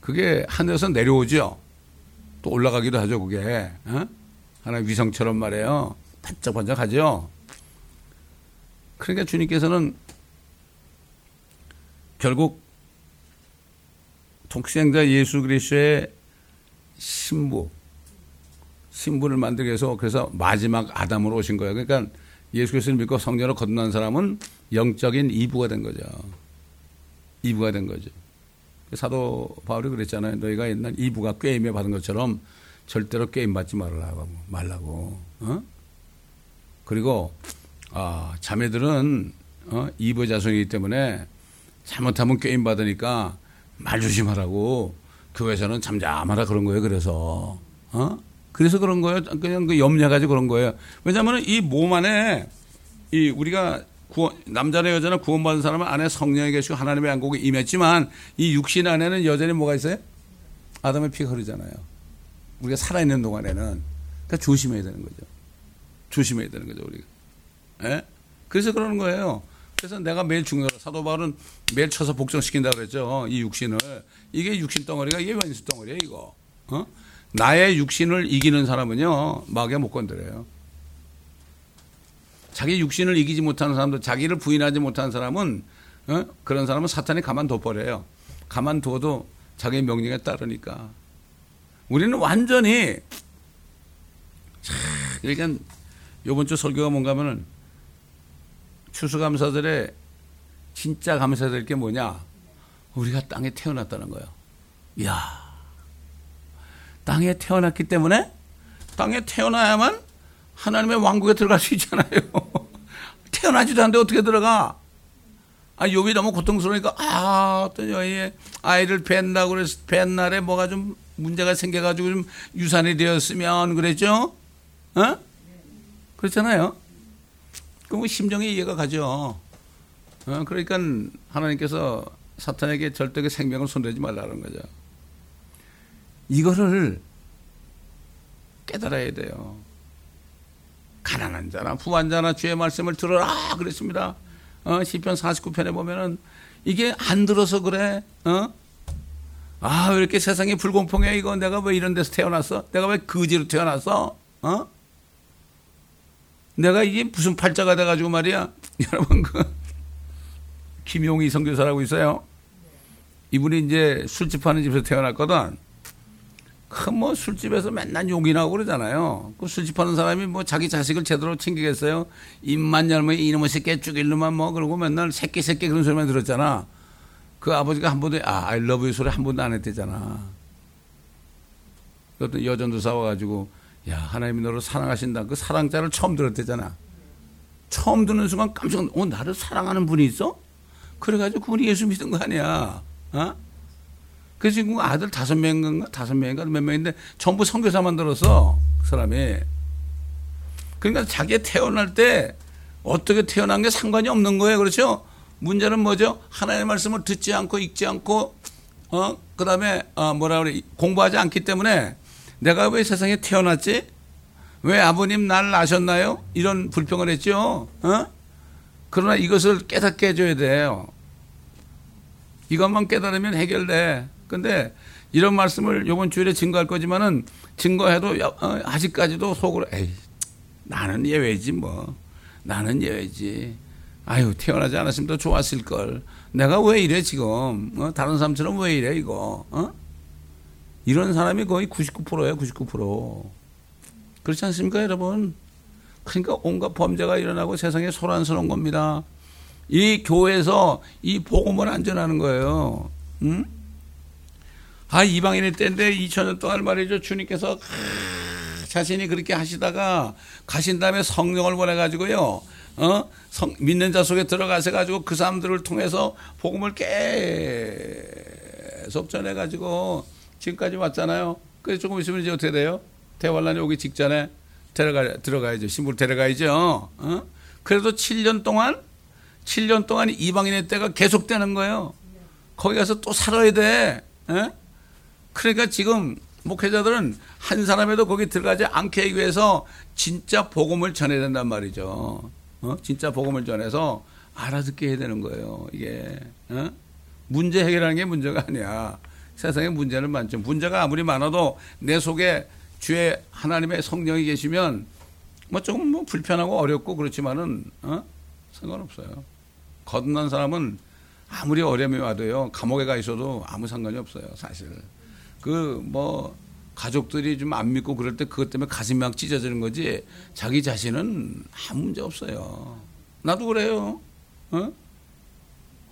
Speaker 1: 그게 하늘에서 내려오죠. 또 올라가기도 하죠, 그게. 어? 하나 위성처럼 말해요. 반짝반짝 하죠. 그러니까 주님께서는 결국 독생자 예수 그리스도의 신부, 신부를 만들기 위해서 그래서 마지막 아담으로 오신 거예요. 그러니까 예수 그리스도를 믿고 성전으로 거듭난 사람은 영적인 이부가 된 거죠. 이부가 된 거죠. 사도 바울이 그랬잖아요. 너희가 옛날 이부가 꾀임에 받은 것처럼 절대로 꾀임 받지 말라고 말라고. 어? 그리고 아, 자매들은 어, 이부 자손이기 때문에 잘못하면 꾀임 받으니까 말 조심하라고 교회에서는 잠잠하라 그런 거예요. 그래서 어? 그래서 그런 거예요. 그냥 그 염려 가지고 그런 거예요. 왜냐하면 이 몸 안에 이 우리가 구원, 남자나 여자나 구원받은 사람은 안에 성령이 계시고 하나님의 양국이 임했지만 이 육신 안에는 여전히 뭐가 있어요? 아담의 피가 흐르잖아요. 우리가 살아있는 동안에는 그러니까 조심해야 되는 거죠. 조심해야 되는 거죠 우리가. 예? 그래서 그러는 거예요. 그래서 내가 매일 죽는 사도 바울은 매일 쳐서 복종시킨다 그랬죠. 이 육신을 이게 육신 덩어리가 이게 원수 덩어리예요 이거. 어? 나의 육신을 이기는 사람은요 마귀가 못 건드려요. 자기 육신을 이기지 못하는 사람들, 자기를 부인하지 못하는 사람은 어? 그런 사람은 사탄이 가만둬 버려요. 가만둬도 자기 명령에 따르니까. 우리는 완전히 참 그러니까 요번 주 설교가 뭔가 하면은 추수감사들의 진짜 감사될 게 뭐냐? 우리가 땅에 태어났다는 거예요. 이야. 땅에 태어났기 때문에 땅에 태어나야만 하나님의 왕국에 들어갈 수 있잖아요. 태어나지도 않는데 어떻게 들어가? 아, 욥이 너무 고통스러우니까, 아, 어떤 여인의 아이를 뵌다고 그래서 뵌 날에 뭐가 좀 문제가 생겨가지고 좀 유산이 되었으면 그랬죠? 어? 그렇잖아요. 그럼 심정이 이해가 가죠. 어, 그러니까 하나님께서 사탄에게 절대 그 생명을 손대지 말라는 거죠. 이거를 깨달아야 돼요. 가난한 자나 부한 자나 주의 말씀을 들어라 그랬습니다. 어, 시편 49편에 보면은 이게 안 들어서 그래. 어? 아, 왜 이렇게 세상이 불공평해 이거 내가 왜 이런 데서 태어났어? 내가 왜 거지로 태어났어? 어? 내가 이게 무슨 팔자가 돼 가지고 말이야. 여러분 그 김용희 선교사라고 있어요. 이분이 이제 술집 하는 집에서 태어났거든. 큰뭐 술집에서 맨날 용이 나고 그러잖아요. 그 술집 하는 사람이 뭐 자기 자식을 제대로 챙기겠어요? 입만 열면 이놈의 새끼 죽일 놈만 뭐 그러고 맨날 새끼 새끼 그런 소리만 들었잖아. 그 아버지가 한 번도 아, I love you 소리 한 번도 안 했대잖아. 어떤 여전도 싸워가지고 야 하나님이 너를 사랑하신다. 그 사랑자를 처음 들었대잖아. 처음 듣는 순간 깜짝 놀 어, 나를 사랑하는 분이 있어? 그래가지고 그분이 예수 믿은 거 아니야. 어? 그래서 지금 아들 다섯 명인가 다섯 명인가 몇 명인데 전부 선교사 만 들었어 그 사람이. 그러니까 자기가 태어날 때 어떻게 태어난 게 상관이 없는 거예요, 그렇죠? 문제는 뭐죠? 하나님의 말씀을 듣지 않고 읽지 않고 어 그 다음에 어 뭐라 그래 공부하지 않기 때문에 내가 왜 세상에 태어났지? 왜 아버님 날 낳으셨나요? 이런 불평을 했죠. 어? 그러나 이것을 깨닫게 해줘야 돼요. 이것만 깨달으면 해결돼. 근데 이런 말씀을 이번 주일에 증거할 거지만은 증거해도 어, 아직까지도 속으로 에이 나는 예외지 뭐 나는 예외지 아유 태어나지 않았으면 더 좋았을 걸 내가 왜 이래 지금 어? 다른 사람처럼 왜 이래 이거 어? 이런 사람이 거의 99%예요 99% 그렇지 않습니까 여러분 그러니까 온갖 범죄가 일어나고 세상에 소란스러운 겁니다 이 교회에서 이 복음을 안전하는 거예요 응? 아, 이방인의 때인데 2000년 동안 말이죠. 주님께서 자신이 그렇게 하시다가 가신 다음에 성령을 보내가지고요. 어? 성, 믿는 자 속에 들어가서 가지고 그 사람들을 통해서 복음을 계속 전해가지고 지금까지 왔잖아요. 그래서 조금 있으면 이제 어떻게 돼요? 대환란이 오기 직전에 데려가, 들어가야죠. 신부를 데려가야죠. 어? 그래도 7년 동안, 7년 동안 이방인의 때가 계속되는 거예요. 거기 가서 또 살아야 돼. 에? 그러니까 지금 목회자들은 한 사람에도 거기 들어가지 않게 하기 위해서 진짜 복음을 전해야 된단 말이죠. 어? 진짜 복음을 전해서 알아듣게 해야 되는 거예요. 이게 어? 문제 해결하는 게 문제가 아니야. 세상에 문제는 많죠. 문제가 아무리 많아도 내 속에 주의 하나님의 성령이 계시면 뭐 조금 뭐 불편하고 어렵고 그렇지만은 어? 상관없어요. 거듭난 사람은 아무리 어려움이 와도요 감옥에 가 있어도 아무 상관이 없어요 사실. 그 뭐 가족들이 좀 안 믿고 그럴 때 그것 때문에 가슴이 막 찢어지는 거지 자기 자신은 아무 문제 없어요. 나도 그래요. 어?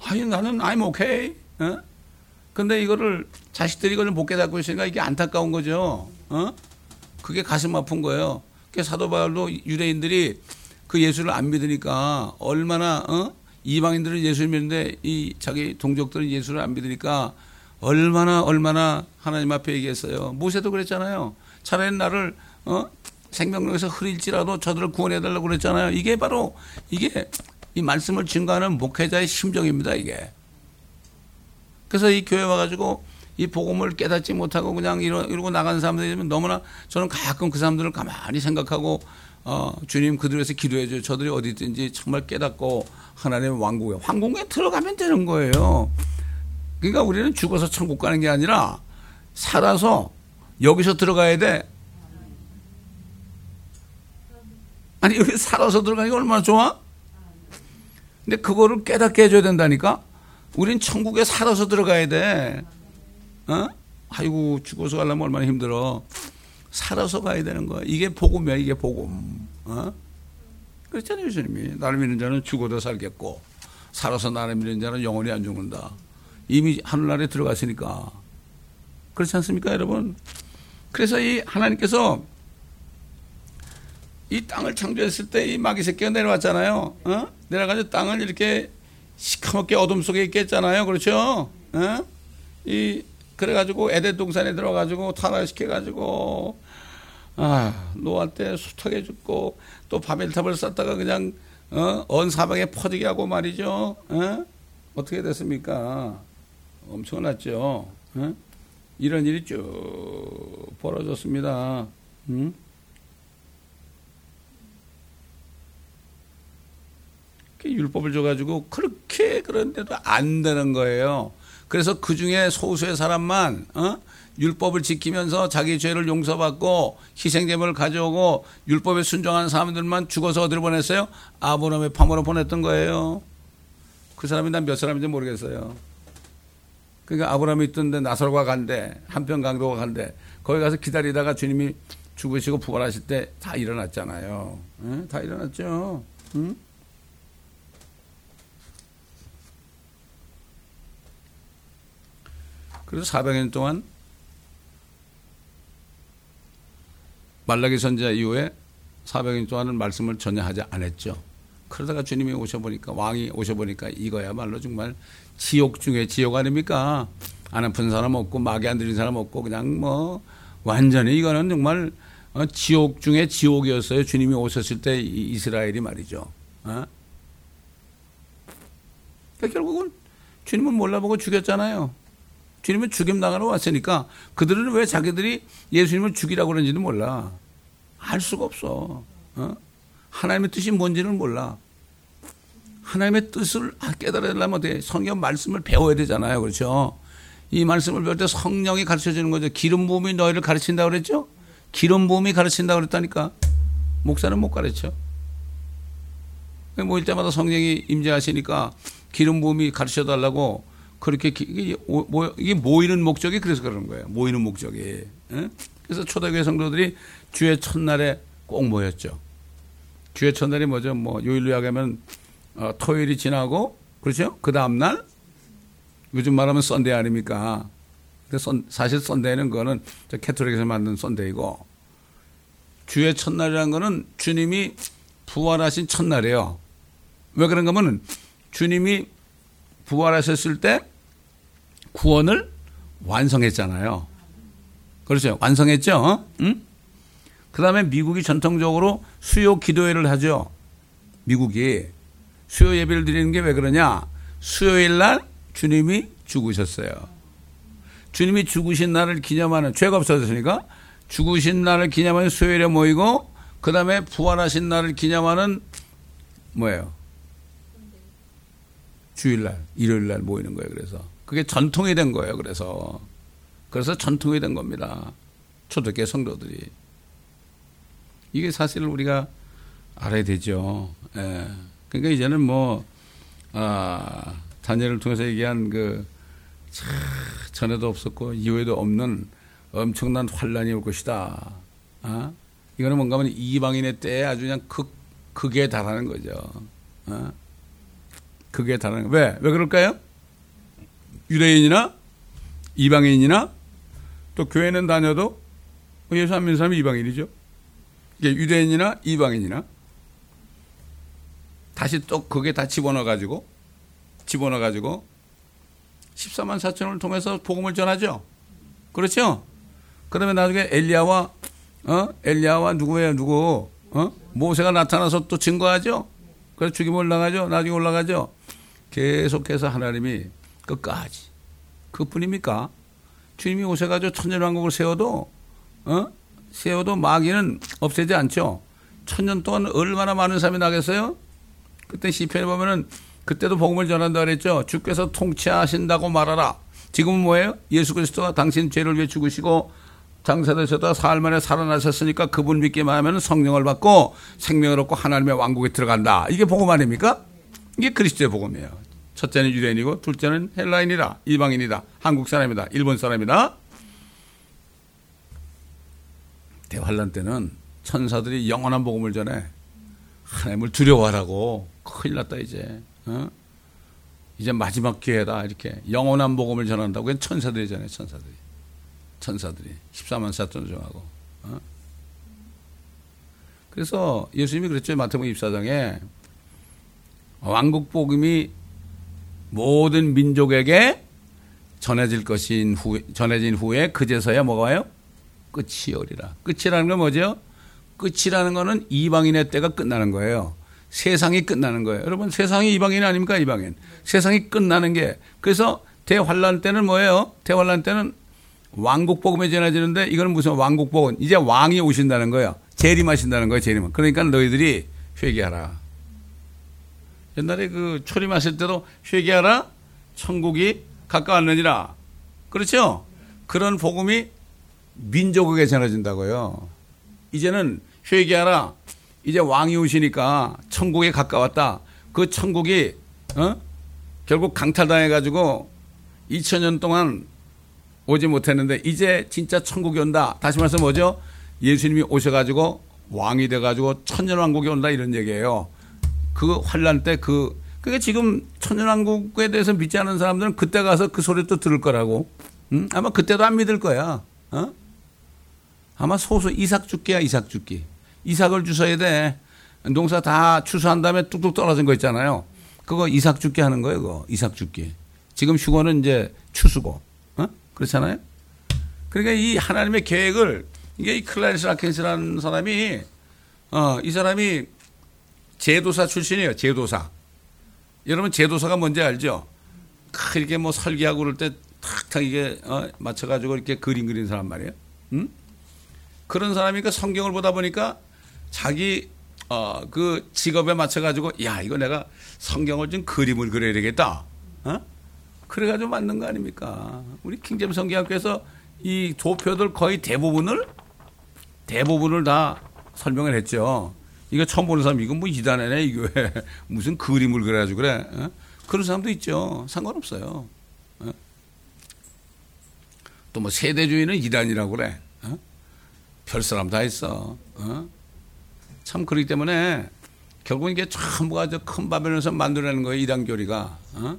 Speaker 1: 아니 나는 I'm okay. 어? 근데 이거를 자식들이 이걸 못 깨닫고 있으니까 이게 안타까운 거죠. 어? 그게 가슴 아픈 거예요. 그 사도 바울도 유대인들이 그 예수를 안 믿으니까 얼마나 어? 이방인들은 예수를 믿는데 이 자기 동족들은 예수를 안 믿으니까 얼마나 얼마나 하나님 앞에 얘기했어요. 모세도 그랬잖아요. 차라리 나를 어? 생명력에서 흐릴지라도 저들을 구원해 달라고 그랬잖아요. 이게 바로 이게 이 말씀을 증거하는 목회자의 심정입니다. 이게. 그래서 이 교회 와가지고 이 복음을 깨닫지 못하고 그냥 이러, 이러고 나가는 사람들이 너무나 저는 가끔 그 사람들을 가만히 생각하고 어, 주님 그들에서 기도해줘. 저들이 어디 있든지 정말 깨닫고 하나님의 왕국에 왕국에 들어가면 되는 거예요. 그러니까 우리는 죽어서 천국 가는 게 아니라 살아서 여기서 들어가야 돼. 아니, 여기 살아서 들어가는 게 얼마나 좋아? 근데 그거를 깨닫게 해줘야 된다니까? 우린 천국에 살아서 들어가야 돼. 어? 아이고, 죽어서 가려면 얼마나 힘들어. 살아서 가야 되는 거야. 이게 복음이야, 이게 복음. 어? 그렇잖아요, 주님이. 나를 믿는 자는 죽어도 살겠고, 살아서 나를 믿는 자는 영원히 안 죽는다. 이미 하늘나라에 들어갔으니까. 그렇지 않습니까, 여러분? 그래서 이 하나님께서 이 땅을 창조했을 때 이 마귀 새끼가 내려왔잖아요. 어? 내려가서 땅을 이렇게 시커멓게 어둠 속에 있겠잖아요. 그렇죠? 어? 이 그래가지고 에덴 동산에 들어가지고 타락시켜가지고 아 노아 때 숱하게 죽고 또 바벨탑을 쌓다가 그냥 어? 언 사방에 퍼지게 하고 말이죠. 어? 어떻게 됐습니까? 엄청났죠. 어? 이런 일이 쭉 벌어졌습니다. 응? 율법을 줘가지고 그렇게 그런데도 안 되는 거예요. 그래서 그 중에 소수의 사람만 어? 율법을 지키면서 자기 죄를 용서받고 희생제물을 가져오고 율법에 순종한 사람들만 죽어서 어디로 보냈어요? 아브라함의 파모로 보냈던 거예요. 그 사람이 난 몇 사람인지 모르겠어요. 그러니까 아브라함이 있던데 나설과 간대 한편 강도가 간대 거기 가서 기다리다가 주님이 죽으시고 부활하실 때 다 일어났잖아요. 응? 다 일어났죠. 응? 그래서 400년 동안 말라기 선지자 이후에 400년 동안은 말씀을 전혀 하지 않았죠. 그러다가 주님이 오셔보니까 왕이 오셔보니까 이거야말로 정말 지옥 중에 지옥 아닙니까? 안 아픈 사람 없고 마귀 안 들린 사람 없고 그냥 뭐 완전히 이거는 정말 어, 지옥 중에 지옥이었어요. 주님이 오셨을 때 이스라엘이 말이죠. 어? 그러니까 결국은 주님은 몰라보고 죽였잖아요. 주님은 죽임 나가러 왔으니까 그들은 왜 자기들이 예수님을 죽이라고 그러는지도 몰라. 알 수가 없어. 어? 하나님의 뜻이 뭔지는 몰라. 하나님의 뜻을 깨달으려면 어떻게 성경 말씀을 배워야 되잖아요. 그렇죠? 이 말씀을 배울 때 성령이 가르쳐 주는 거죠. 기름 부음이 너희를 가르친다 그랬죠? 기름 부음이 가르친다 그랬다니까. 목사는 못 가르쳐. 모일 때마다 성령이 임재하시니까 기름 부음이 가르쳐 달라고 그렇게 이게, 모이는 목적이 그래서 그러는 거예요. 모이는 목적이. 그래서 초대교회 성도들이 주의 첫날에 꼭 모였죠. 주의 첫날이 뭐죠? 뭐 요일로 이야기하면 어, 토요일이 지나고 그렇죠? 그 다음 날 요즘 말하면 Sunday 아닙니까? 사실 Sunday는 그거는 Catholic에서 만든 Sunday고 주의 첫날이라는 거는 주님이 부활하신 첫날이에요. 왜 그런가 하면 주님이 부활하셨을 때 구원을 완성했잖아요. 그렇죠. 완성했죠. 응? 그 다음에 미국이 전통적으로 수요 기도회를 하죠. 미국이. 수요 예배를 드리는 게 왜 그러냐? 수요일 날 주님이 죽으셨어요. 주님이 죽으신 날을 기념하는, 죄가 없어졌으니까 죽으신 날을 기념하는 수요일에 모이고, 그 다음에 부활하신 날을 기념하는 뭐예요? 주일날, 일요일날 모이는 거예요. 그래서 그게 전통이 된 거예요. 그래서 그래서 전통이 된 겁니다. 초대교회 성도들이 이게 사실 우리가 알아야 되죠. 예. 그러니까 이제는 뭐 아, 다니엘을 통해서 얘기한 그 전에도 없었고 이후에도 없는 엄청난 환란이 올 것이다. 아? 이거는 뭔가 하면 이방인의 때에 아주 그냥 극, 극에 달하는 거죠. 아? 그게 다른 왜? 왜 그럴까요? 유대인이나 이방인이나 또 교회는 다녀도 예수 안 믿는 사람이 이방인이죠. 이게 유대인이나 이방인이나 다시 또 그게 다 집어넣어 가지고 집어넣어 가지고 14만 4천을 통해서 복음을 전하죠. 그렇죠? 그러면 나중에 엘리야와 어? 엘리야와 누구예요? 누구? 어? 모세가 나타나서 또 증거하죠. 그래서 죽임 올라가죠. 나중에 올라가죠. 계속해서 하나님이 끝까지 그뿐입니까? 주님이 오셔가지고 천년왕국을 세워도 어? 세워도 마귀는 없애지 않죠. 천년 동안 얼마나 많은 사람이 나겠어요? 그때 시편에 보면은 그때도 복음을 전한다 그랬죠. 주께서 통치하신다고 말하라. 지금은 뭐예요? 예수 그리스도가 당신 죄를 위해 죽으시고 장사되셨다 사흘 만에 살아나셨으니까 그분 믿기만 하면 성령을 받고 생명을 얻고 하나님의 왕국에 들어간다. 이게 복음 아닙니까? 이게 그리스도의 복음이에요. 첫째는 유대인이고 둘째는 헬라인이다. 이방인이다. 한국 사람이다. 일본 사람이다. 대환란 때는 천사들이 영원한 복음을 전해 하나님을 두려워하라고 큰일 났다 이제 어? 이제 마지막 기회다 이렇게 영원한 복음을 전한다고 천사들이 전해 천사들이 천사들이 14만 4천 정하고 어? 그래서 예수님이 그랬죠 마태복음 24장에 왕국 복음이 모든 민족에게 전해질 것인 후 전해진 후에 그제서야 뭐가 와요? 끝이 오리라. 끝이라는 건 뭐죠? 끝이라는 거는 이방인의 때가 끝나는 거예요. 세상이 끝나는 거예요. 여러분 세상이 이방인 아닙니까? 이방인. 세상이 끝나는 게 그래서 대환란 때는 뭐예요? 대환란 때는 왕국 복음에 전해지는데 이거는 무슨 왕국 복음? 이제 왕이 오신다는 거예요. 재림하신다는 거예요. 재림. 그러니까 너희들이 회개하라. 옛날에 그 초림하실 때도 회개하라. 천국이 가까웠느니라. 그렇죠? 그런 복음이 민족에게 전해진다고요. 이제는 회개하라. 이제 왕이 오시니까 천국에 가까웠다. 그 천국이 어? 결국 강탈당해 가지고 2000년 동안 오지 못했는데 이제 진짜 천국이 온다. 다시 말해서 뭐죠? 예수님이 오셔가지고 왕이 돼가지고 천년왕국이 온다 이런 얘기예요. 그 환란 때 그 그게 지금 천년왕국에 대해서 믿지 않는 사람들은 그때 가서 그 소리 또 들을 거라고. 응? 아마 그때도 안 믿을 거야. 어? 아마 소수 이삭 죽기야 이삭 죽기. 이삭을 주셔야 돼. 농사 다 추수한 다음에 뚝뚝 떨어진 거 있잖아요. 그거 이삭 죽기 하는 거예요. 그거 이삭 죽기. 지금 휴거는 이제 추수고. 어? 그렇잖아요. 그러니까 이 하나님의 계획을 이게 이 클라리스 라켄스라는 사람이 어, 이 사람이 제도사 출신이에요. 제도사. 여러분 제도사가 뭔지 알죠? 이렇게 뭐 설계하고 그럴 때 탁탁 이게 어, 맞춰가지고 이렇게 그림 그리는 사람 말이에요. 응? 그런 사람이니까 성경을 보다 보니까 자기 어, 그 직업에 맞춰가지고 야 이거 내가 성경을 좀 그림을 그려야 되겠다. 어? 그래가지고 만든 거 아닙니까? 우리 킹잼 성경학교에서 이 도표들 거의 대부분을 대부분을 다 설명을 했죠. 이거 처음 보는 사람 이건 뭐 이단이네 이거 왜 무슨 그림을 그려가지고 그래? 어? 그런 사람도 있죠. 상관없어요. 어? 또뭐 세대주의는 이단이라고 그래. 어? 별 사람 다 있어. 어? 참 그렇기 때문에 결국 이게 전부가 저 큰 바벨론에서 만들어내는 거예요. 이단 교리가. 어?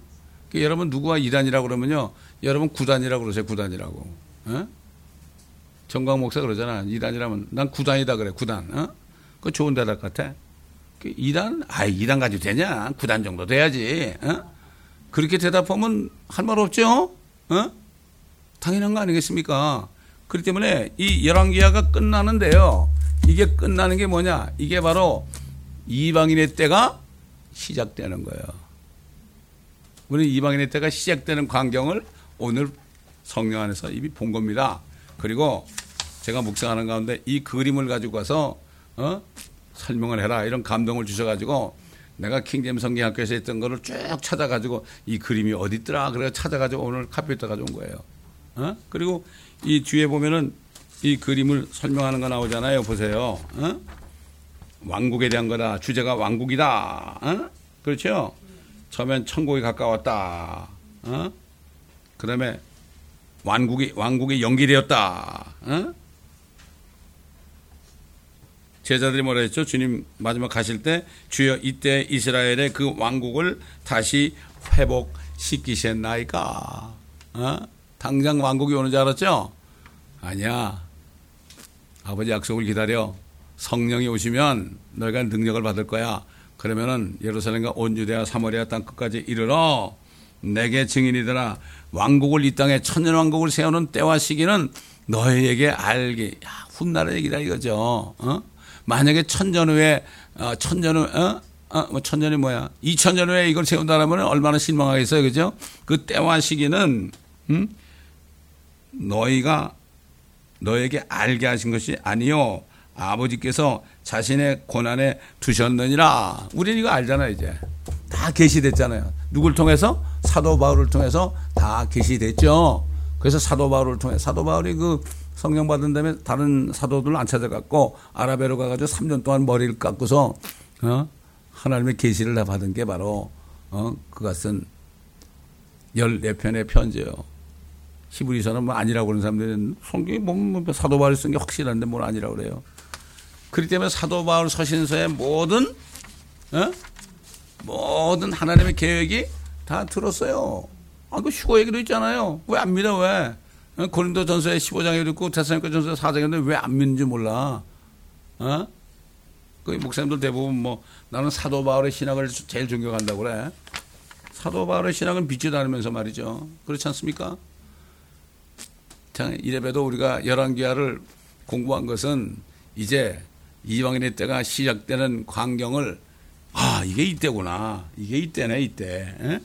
Speaker 1: 그 여러분 누구가 이단이라고 그러면요. 여러분 구단이라고 그러세요. 구단이라고. 어? 정광 목사 그러잖아. 이단이라면 난 구단이다 그래. 구단. 어? 그 좋은 대답 같아. 그 이단? 아이, 이단 가지고 되냐? 구단 정도 돼야지. 어? 그렇게 대답하면 할 말 없죠? 어? 당연한 거 아니겠습니까? 그렇기 때문에 이 열왕기야가 끝나는데요. 이게 끝나는 게 뭐냐? 이게 바로 이방인의 때가 시작되는 거예요. 우리 이방인의 때가 시작되는 광경을 오늘 성령 안에서 이미 본 겁니다. 그리고 제가 묵상하는 가운데 이 그림을 가지고 가서 어? 설명을 해라 이런 감동을 주셔가지고 내가 킹잼 성경학교에서 했던 거를 쭉 찾아가지고 이 그림이 어디 있더라 그래 찾아가지고 오늘 카페에다 가져온 거예요. 어? 그리고 이 뒤에 보면은 이 그림을 설명하는 거 나오잖아요. 보세요. 어? 왕국에 대한 거다. 주제가 왕국이다. 어? 그렇죠? 처음엔 천국이 가까웠다. 어? 그 다음에 왕국이, 왕국이 연기되었다. 어? 제자들이 뭐라 했죠? 주님 마지막 가실 때 주여 이때 이스라엘의 그 왕국을 다시 회복시키셨나이까? 어? 당장 왕국이 오는 줄 알았죠? 아니야. 아버지 약속을 기다려. 성령이 오시면 너희가 능력을 받을 거야. 그러면은 예루살렘과 온 유대와 사마리아 땅 끝까지 이르러 내게 증인이더라. 왕국을 이 땅에 천년 왕국을 세우는 때와 시기는 너희에게 알게. 야, 훗날의 얘기다 이거죠. 어? 만약에 천년 후에 어, 천년 후 어? 어, 뭐 천년이 뭐야? 이천년 후에 이걸 세운다라면 얼마나 실망하겠어요, 그죠? 그 때와 시기는 음? 너희가 너에게 알게 하신 것이 아니요 아버지께서 자신의 고난에 두셨느니라. 우리는 이거 알잖아요, 이제. 다 계시됐잖아요. 누굴 통해서? 사도 바울을 통해서 다 계시됐죠. 그래서 사도 바울을 통해 사도 바울이 그 성령 받은 다음에 다른 사도들을 안 찾아갔고 아라베로 가가지고 3년 동안 머리를 깎고서 어? 하나님의 계시를 다 받은 게 바로 어? 그것은 14편의 편지예요. 히브리서는 뭐 아니라고 그러는 사람들은 성경이 뭐, 뭐 사도 바울이 쓴 게 확실한데 뭘 아니라고 그래요. 그렇기 때문에 사도 바울 서신서의 모든 어? 모든 하나님의 계획이 다 들었어요. 아, 그 휴거 얘기도 있잖아요. 왜 안 믿어, 왜? 어? 고린도 전서에 15장에도 있고, 테살로니가 전서 4장에도 왜 안 믿는지 몰라. 어? 그 목사님들 대부분 뭐, 나는 사도 바울의 신학을 제일 존경한다고 그래. 사도 바울의 신학은 믿지도 않으면서 말이죠. 그렇지 않습니까? 이래봬도 우리가 열왕기하를 공부한 것은 이제 이방인의 때가 시작되는 광경을 아 이게 이때구나. 이게 이때네 이때. 에?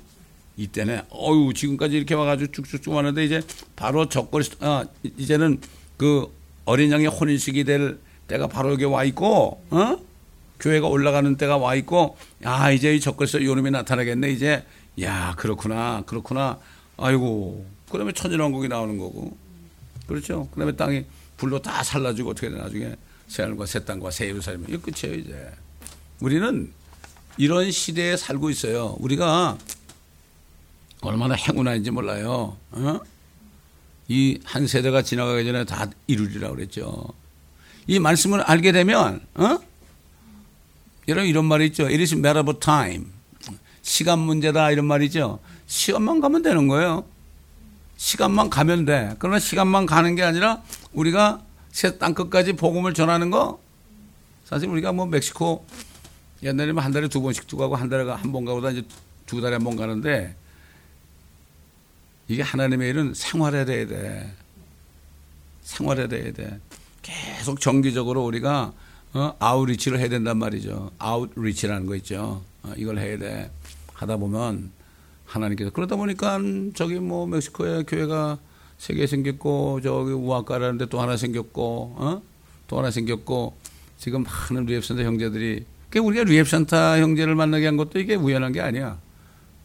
Speaker 1: 이때는 어유 지금까지 이렇게 와가지고 쭉쭉쭉 왔는데 이제 바로 적거리 아 이제는 그 어린 양의 혼인식이 될 때가 바로 여기 와 있고 어? 교회가 올라가는 때가 와 있고 야 이제 이 적거리에서 요놈이 나타나겠네 이제. 야 그렇구나 그렇구나. 아이고 그다음에 천연왕국이 나오는 거고. 그렇죠? 그다음에 땅이 불로 다 살라지고 어떻게 돼 나중에 새하늘과 새 땅과 새 예루살렘 이거 끝이에요 이제 우리는 이런 시대에 살고 있어요 우리가 얼마나 행운한지 몰라요. 어? 이한 세대가 지나가기 전에 다 이루리라 그랬죠. 이 말씀을 알게 되면, 어? 여러분 이런 말이 있죠. It is matter of time. 시간 문제다 이런 말이죠. 시간만 가면 되는 거예요. 시간만 가면 돼. 그러나 시간만 가는 게 아니라 우리가 새 땅끝까지 복음을 전하는 거 사실 우리가 뭐 멕시코 옛날에는 한 달에 두 번씩 두 가고 한 달에 한 번 가보다 이제 두 달에 한 번 가는데 이게 하나님의 일은 생활해야 돼. 생활해야 돼. 계속 정기적으로 우리가 어, 아웃리치를 해야 된단 말이죠. 아웃리치라는 거 있죠. 어, 이걸 해야 돼. 하다 보면 하나님께서 그러다 보니까 저기 뭐 멕시코에 교회가 세 개 생겼고 저기 우아까라는 데 또 하나 생겼고 어? 또 하나 생겼고 지금 많은 rehab center 형제들이 그러니까 우리가 rehab center 형제를 만나게 한 것도 이게 우연한 게 아니야.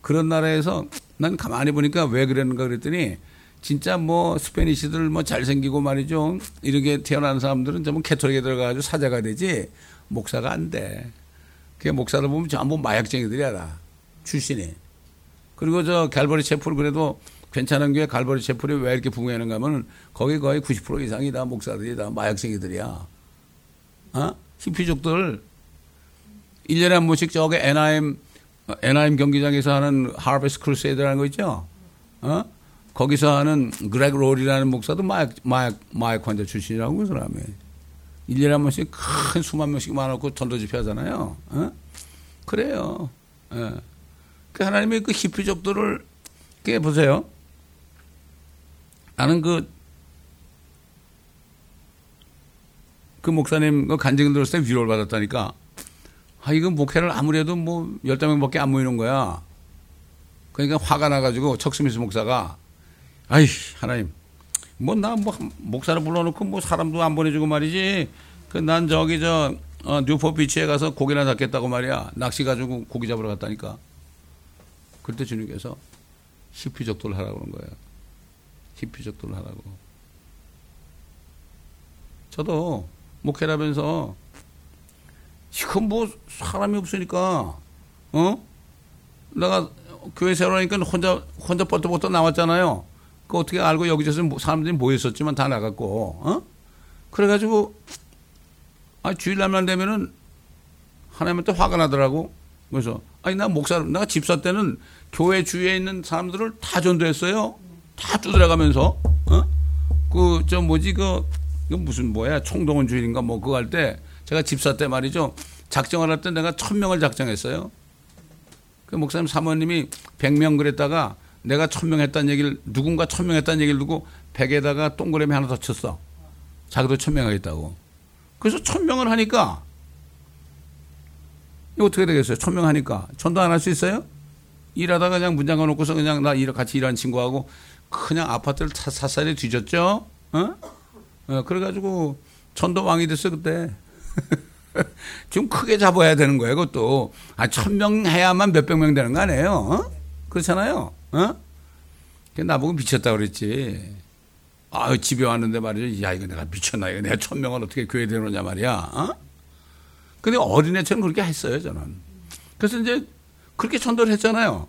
Speaker 1: 그런 나라에서 난 가만히 보니까 왜 그랬는가 그랬더니 진짜 뭐 Spanish들 뭐 잘생기고 말이죠. 이렇게 태어난 사람들은 전부 Catholic에 들어가가지고 사제가 되지 목사가 안 돼. 그 목사를 보면 전부 마약쟁이들이야 다 출신이. 그리고 저 Calvary Chapel 그래도 괜찮은 게 Calvary Chapel이 왜 이렇게 부흥하는가 하면은 거기 거의 90% 이상이 다 목사들이 다 마약쟁이들이야. 어? 히피족들 1년에 한 번씩 저기 NIM NIM 경기장에서 하는 Harvest Crusade라는 거 있죠? 어? 거기서 하는 Greg Laurie라는 목사도 마약, 마약, 마약 환자 출신이라고 그 사람이. 1년에 한 번씩 큰 수만 명씩 모아놓고 전도 집회 하잖아요. 어? 그래요. 예. 그 하나님의 그 히피족들을, 그 보세요. 나는 그, 그 목사님 그 간증 들었을 때 위로를 받았다니까. 아, 이거 목회를 아무래도 뭐 열댓 명밖에 안 모이는 거야. 그러니까 화가 나가지고 척스미스 목사가 아이 하나님. 뭐 나뭐 뭐 목사를 불러놓고 뭐 사람도 안 보내주고 말이지. 그 난 저기 저 어, 뉴포 비치에 가서 고기나 잡겠다고 말이야. 낚시 가지고 고기 잡으러 갔다니까. 그때 주님께서 히피적돌 하라고 그런 거예요 히피적돌 하라고 저도 목회라면서 이건 뭐 사람이 없으니까 어 내가 교회 세우라니까 혼자 혼자 뻗어뻗어 나왔잖아요. 그 어떻게 알고 여기저기서 뭐 사람들이 모였었지만 다 나갔고 어 그래가지고 아 주일날만 되면은 하나님한테 화가 나더라고. 그래서 아니 나 목사 내가 집사 때는 교회 주위에 있는 사람들을 다 전도했어요. 다 두드려가면서 어 그 저 뭐지 그, 그 무슨 뭐야 총동원 주일인가 뭐 그거 할 때 제가 집사 때 말이죠. 작정을 할 때 내가 천 명을 작정했어요. 그 목사님 사모님이 백 명 그랬다가 내가 천 명 했다는 얘기를 누군가 천 명 했다는 얘기를 두고 백에다가 동그라미 하나 더 쳤어. 자기도 천 명 하겠다고. 그래서 천 명을 하니까 이거 어떻게 되겠어요? 천 명 하니까 전도 안 할 수 있어요? 일하다가 그냥 문장 가놓고서 그냥 나 일, 같이 일하는 친구하고 그냥 아파트를 샅샅이 뒤졌죠? 어? 어, 그래가지고 전도 왕이 됐어, 그때. 좀 크게 잡아야 되는 거예요, 그것도. 아, 천명 해야만 몇백 명 되는 거 아니에요? 어? 그렇잖아요? 어? 나보고 미쳤다 그랬지. 아, 집에 왔는데 말이죠. 야, 이거 내가 미쳤나. 이거 내가 천 명을 어떻게 교회 되느냐 말이야. 어? 근데 어린애처럼 그렇게 했어요, 저는. 그래서 이제 그렇게 전도를 했잖아요.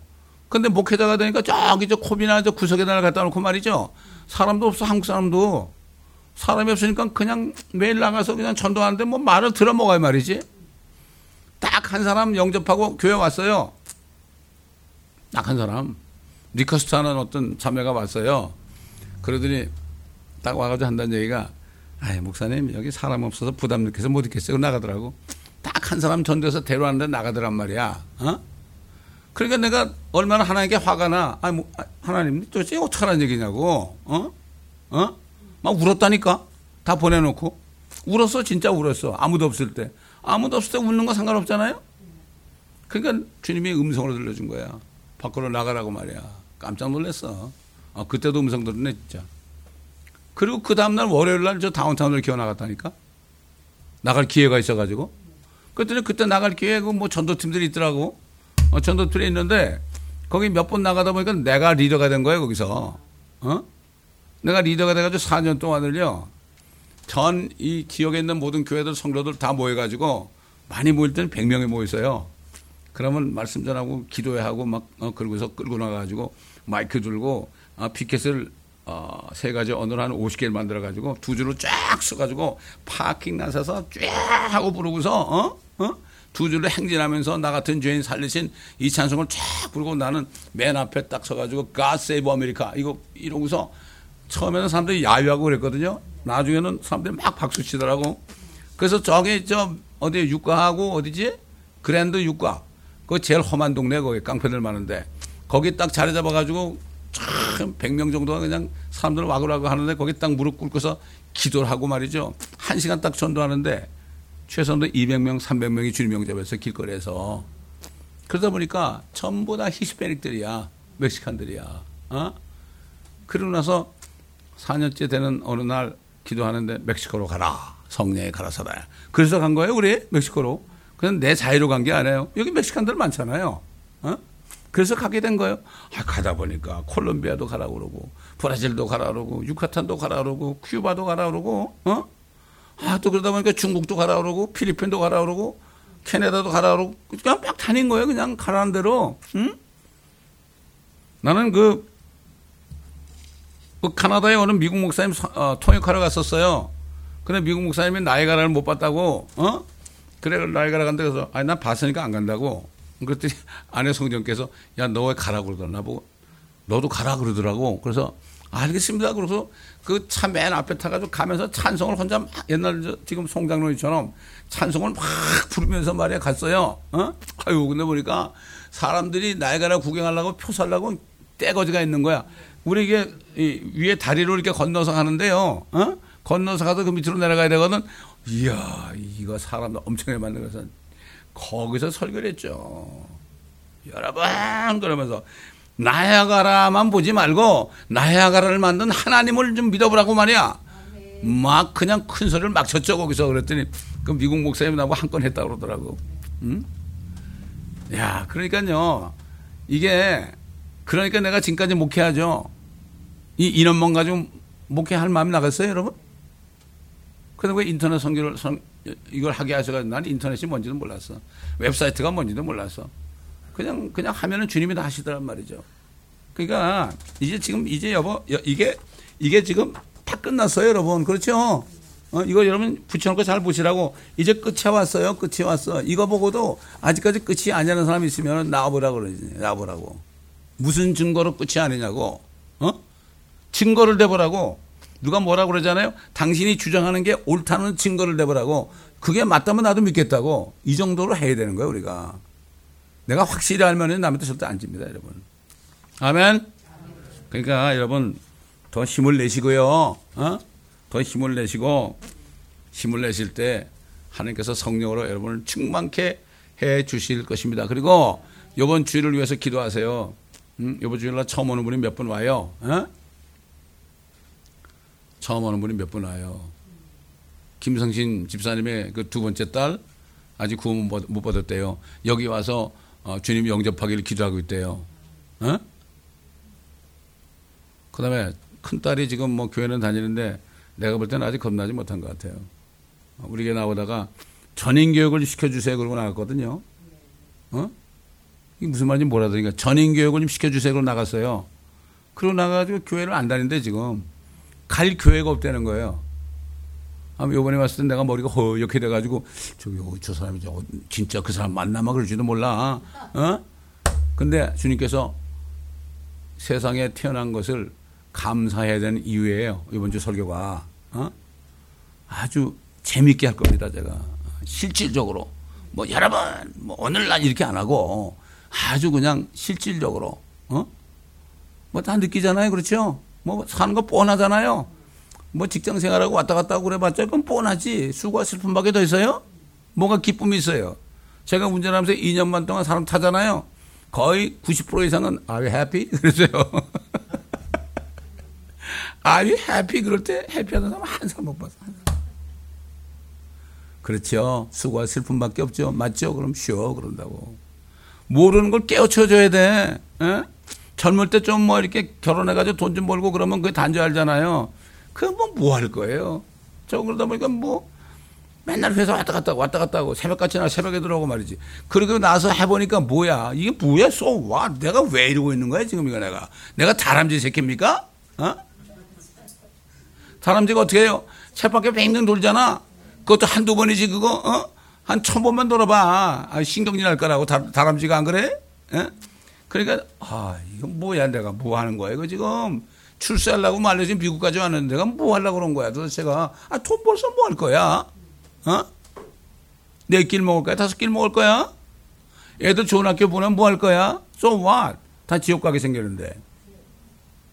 Speaker 1: 근데 목회자가 되니까 저기 저 코비나 저 구석에다 갖다 놓고 말이죠. 사람도 없어, 한국 사람도. 사람이 없으니까 그냥 매일 나가서 그냥 전도하는데 뭐 말을 들어 먹어야 말이지. 딱 한 사람 영접하고 교회 왔어요. 딱 한 사람. liquor store 하는 어떤 자매가 왔어요. 그러더니 딱 와가지고 한다는 얘기가 아이, 목사님, 여기 사람 없어서 부담 느껴서 못 있겠어요. 나가더라고. 딱 한 사람 전도해서 데려왔는데 나가더란 말이야. 어? 그러니까 내가 얼마나 하나님께 화가 나. 뭐, 아, 하나님, 도대체 어떡하라는 얘기냐고. 어? 어? 막 울었다니까. 다 보내놓고. 울었어. 진짜 울었어. 아무도 없을 때. 아무도 없을 때 우는 거 상관없잖아요? 그러니까 주님이 음성으로 들려준 거야. 밖으로 나가라고 말이야. 깜짝 놀랐어. 아, 그때도 음성 들었네, 진짜. 그리고 그 다음날 월요일 날 저 다운타운을 기어 나갔다니까? 나갈 기회가 있어가지고. 그랬더니 그때 나갈 기회, 그뭐 전도팀들이 있더라고. 어, 전도팀이 있는데, 거기 몇 번 나가다 보니까 내가 리더가 된 거예요, 거기서. 어? 내가 리더가 돼가지고 4년 동안을요, 전 이 지역에 있는 모든 교회들, 성도들 다 모여가지고, 많이 모일 때는 100명이 모였어요. 그러면 말씀 전하고 기도회 하고 막, 어, 그러고서 끌고 나가가지고 마이크 들고, 어, 피켓을 어, 세 가지 언어로 한 50개를 만들어 가지고 두 줄로 쫙 써가지고 파킹 나서서 쫙 하고 부르고서, 어? 어? 두 줄로 행진하면서 나 같은 죄인 살리신 이 찬송을 쫙 부르고 나는 맨 앞에 딱 서가지고 God Save America 이거 이러고서 처음에는 사람들이 야유하고 그랬거든요. 나중에는 사람들이 막 박수 치더라고. 그래서 저기 저 어디 육가하고 어디지? 그랜드 육가. 그 제일 험한 동네 거기 깡패들 많은데 거기 딱 자리 잡아가지고 참 100명 정도가 그냥 사람들 와그라고 하는데 거기 딱 무릎 꿇고서 기도를 하고 말이죠. 한 시간 딱 전도하는데 최소한도 200명, 300명이 주님 영접해서 길거리에서 그러다 보니까 전부 다 히스패닉들이야. 멕시칸들이야. 어? 그러고 나서 4년째 되는 어느 날 기도하는데 멕시코로 가라. 성령에 가라사다. 그래서 간 거예요, 우리 멕시코로. 그냥 내 자유로 간 게 아니에요. 여기 멕시칸들 많잖아요. 어? 그래서 가게 된 거예요. 아, 가다 보니까 콜롬비아도 가라 그러고, 브라질도 가라 그러고, 유카탄도 가라 그러고, 큐바도 가라 그러고, 어? 아, 또 그러다 보니까 중국도 가라 그러고, 필리핀도 가라 그러고, 캐나다도 가라 그러고, 그냥 막 다닌 거예요. 그냥 가라는 대로. 응? 나는 그, 그 카나다에 오는 미국 목사님 어, 통역하러 갔었어요. 근데 미국 목사님이 나이가라를 못 봤다고, 어? 그래, 나이가라 간다 그래서, 아니, 난 봤으니까 안 간다고. 그랬더니 아내 성전께서, 야, 너 왜 가라 그러더나 보고, 너도 가라 그러더라고. 그래서, 알겠습니다. 그래서 그 차 맨 앞에 타가지고 가면서 찬송을 혼자 막 옛날 저 지금 송장로이처럼 찬송을 막 부르면서 말이야 갔어요. 어? 아유, 근데 보니까 사람들이 나이가라 구경하려고 표 살라고 떼거지가 있는 거야. 우리 이게 위에 다리로 이렇게 건너서 가는데요. 어? 건너서 가서 그 밑으로 내려가야 되거든. 이야, 이거 사람들 엄청나게 만든 것은 거기서 설교를 했죠. 여러분, 그러면서 나야가라만 보지 말고 나야가라를 만든 하나님을 좀 믿어보라고 말이야. 막 그냥 큰 소리를 막 쳤죠, 거기서. 그랬더니 그 미국 목사님 나하고 한 건 했다 그러더라고. 응? 야, 그러니까요. 이게 그러니까 내가 지금까지 목회하죠. 이 인원만 가지고 목회할 마음이 나갔어요, 여러분? 그런데 왜 인터넷 선교를 선, 이걸 하게 하셔가지고 난 인터넷이 뭔지도 몰랐어. 웹사이트가 뭔지도 몰랐어. 그냥 그냥 하면은 주님이 다 하시더란 말이죠. 그러니까 이제 지금 이제 여보 이게 이게 지금 다 끝났어요, 여러분. 그렇죠? 어, 이거 여러분 붙여놓고 잘 보시라고 이제 끝에 왔어요. 끝이 왔어. 이거 보고도 아직까지 끝이 아니라는 사람이 있으면 나와보라고 그러지. 나와보라고. 무슨 증거로 끝이 아니냐고. 어? 증거를 대보라고. 누가 뭐라 그러잖아요. 당신이 주장하는 게 옳다는 증거를 대보라고. 그게 맞다면 나도 믿겠다고. 이 정도로 해야 되는 거예요, 우리가. 내가 확실히 알면 남한테 절대 안 집니다, 여러분. 아멘. 그러니까 여러분 더 힘을 내시고요. 어? 더 힘을 내시고 힘을 내실 때 하나님께서 성령으로 여러분을 충만케 해 주실 것입니다. 그리고 이번 주일을 위해서 기도하세요. 음? 이번 주일날 처음 오는 분이 몇 분 와요. 어? 처음 오는 분이 몇 분 와요. 김성신 집사님의 그 두 번째 딸 아직 구원 못 받았대요. 여기 와서 어, 주님 영접하기를 기도하고 있대요. 어? 그 다음에 큰 딸이 지금 뭐 교회는 다니는데 내가 볼 때는 아직 겁나지 못한 것 같아요. 어, 우리 게 나오다가 전인 교육을 시켜주세요 그러고 나갔거든요. 어? 이게 무슨 말인지 몰라더니까 전인 교육을 좀 시켜주세요 그러고 나갔어요. 그러고 나가지고 교회를 안 다니는데 지금 갈 교회가 없다는 거예요. 아마 요번에 왔을 때 내가 머리가 허옇게 돼가지고 저기 어, 저 사람이 저 진짜 그 사람 만나면 그럴지도 몰라. 어? 근데 주님께서 세상에 태어난 것을 감사해야 되는 이유예요. 이번 주 설교가 어? 아주 재밌게 할 겁니다. 제가 실질적으로 뭐 여러분 뭐 오늘날 이렇게 안 하고 아주 그냥 실질적으로 어? 뭐 다 느끼잖아요. 그렇죠? 뭐 사는 거 뻔하잖아요. 뭐 직장 생활하고 왔다 갔다 하고 그래봤자 그건 뻔하지. 수고와 슬픔밖에 더 있어요? 뭐가 기쁨이 있어요? 제가 운전하면서 2년만 동안 사람 타잖아요. 거의 90% 이상은 Are you happy? 그러세요. Are you happy? 그럴 때 해피하는 사람 한 사람 못 봤어. 그렇죠. 수고와 슬픔밖에 없죠. 맞죠? 그럼 쉬어 그런다고. 모르는 걸 깨우쳐줘야 돼. 에? 젊을 때 좀 뭐 이렇게 결혼해가지고 돈 좀 벌고 그러면 그게 단지 알잖아요. 그럼 뭐뭐 할 거예요? 저 그러다 보니까 뭐 맨날 회사 왔다 갔다 왔다 갔다 하고 새벽같이 나 새벽에 들어오고 말이지. 그러고 나서 해보니까 뭐야? 이게 뭐야? 쏘 와. 내가 왜 이러고 있는 거야 지금 이거 내가? 내가 다람쥐 새끼입니까? 어? 다람쥐가 어떻게 해요? 쳇바퀴 뱅뱅 돌잖아. 그것도 한두 번이지 그거 어? 한 천 번만 돌아봐. 아, 신경질 날 거라고 다, 다람쥐가 안 그래? 에? 그러니까 아 이건 뭐야 내가 뭐 하는 거야 이거 지금 출세하려고 말려 지금 미국까지 왔는데 내가 뭐 하려고 그런 거야 도대체가 아 돈 벌써 뭐 할 거야? 어? 네 끼를 먹을 거야? 다섯 끼를 먹을 거야? 애들 좋은 학교 보내면 뭐 할 거야? So what? 다 지옥 가게 생겼는데.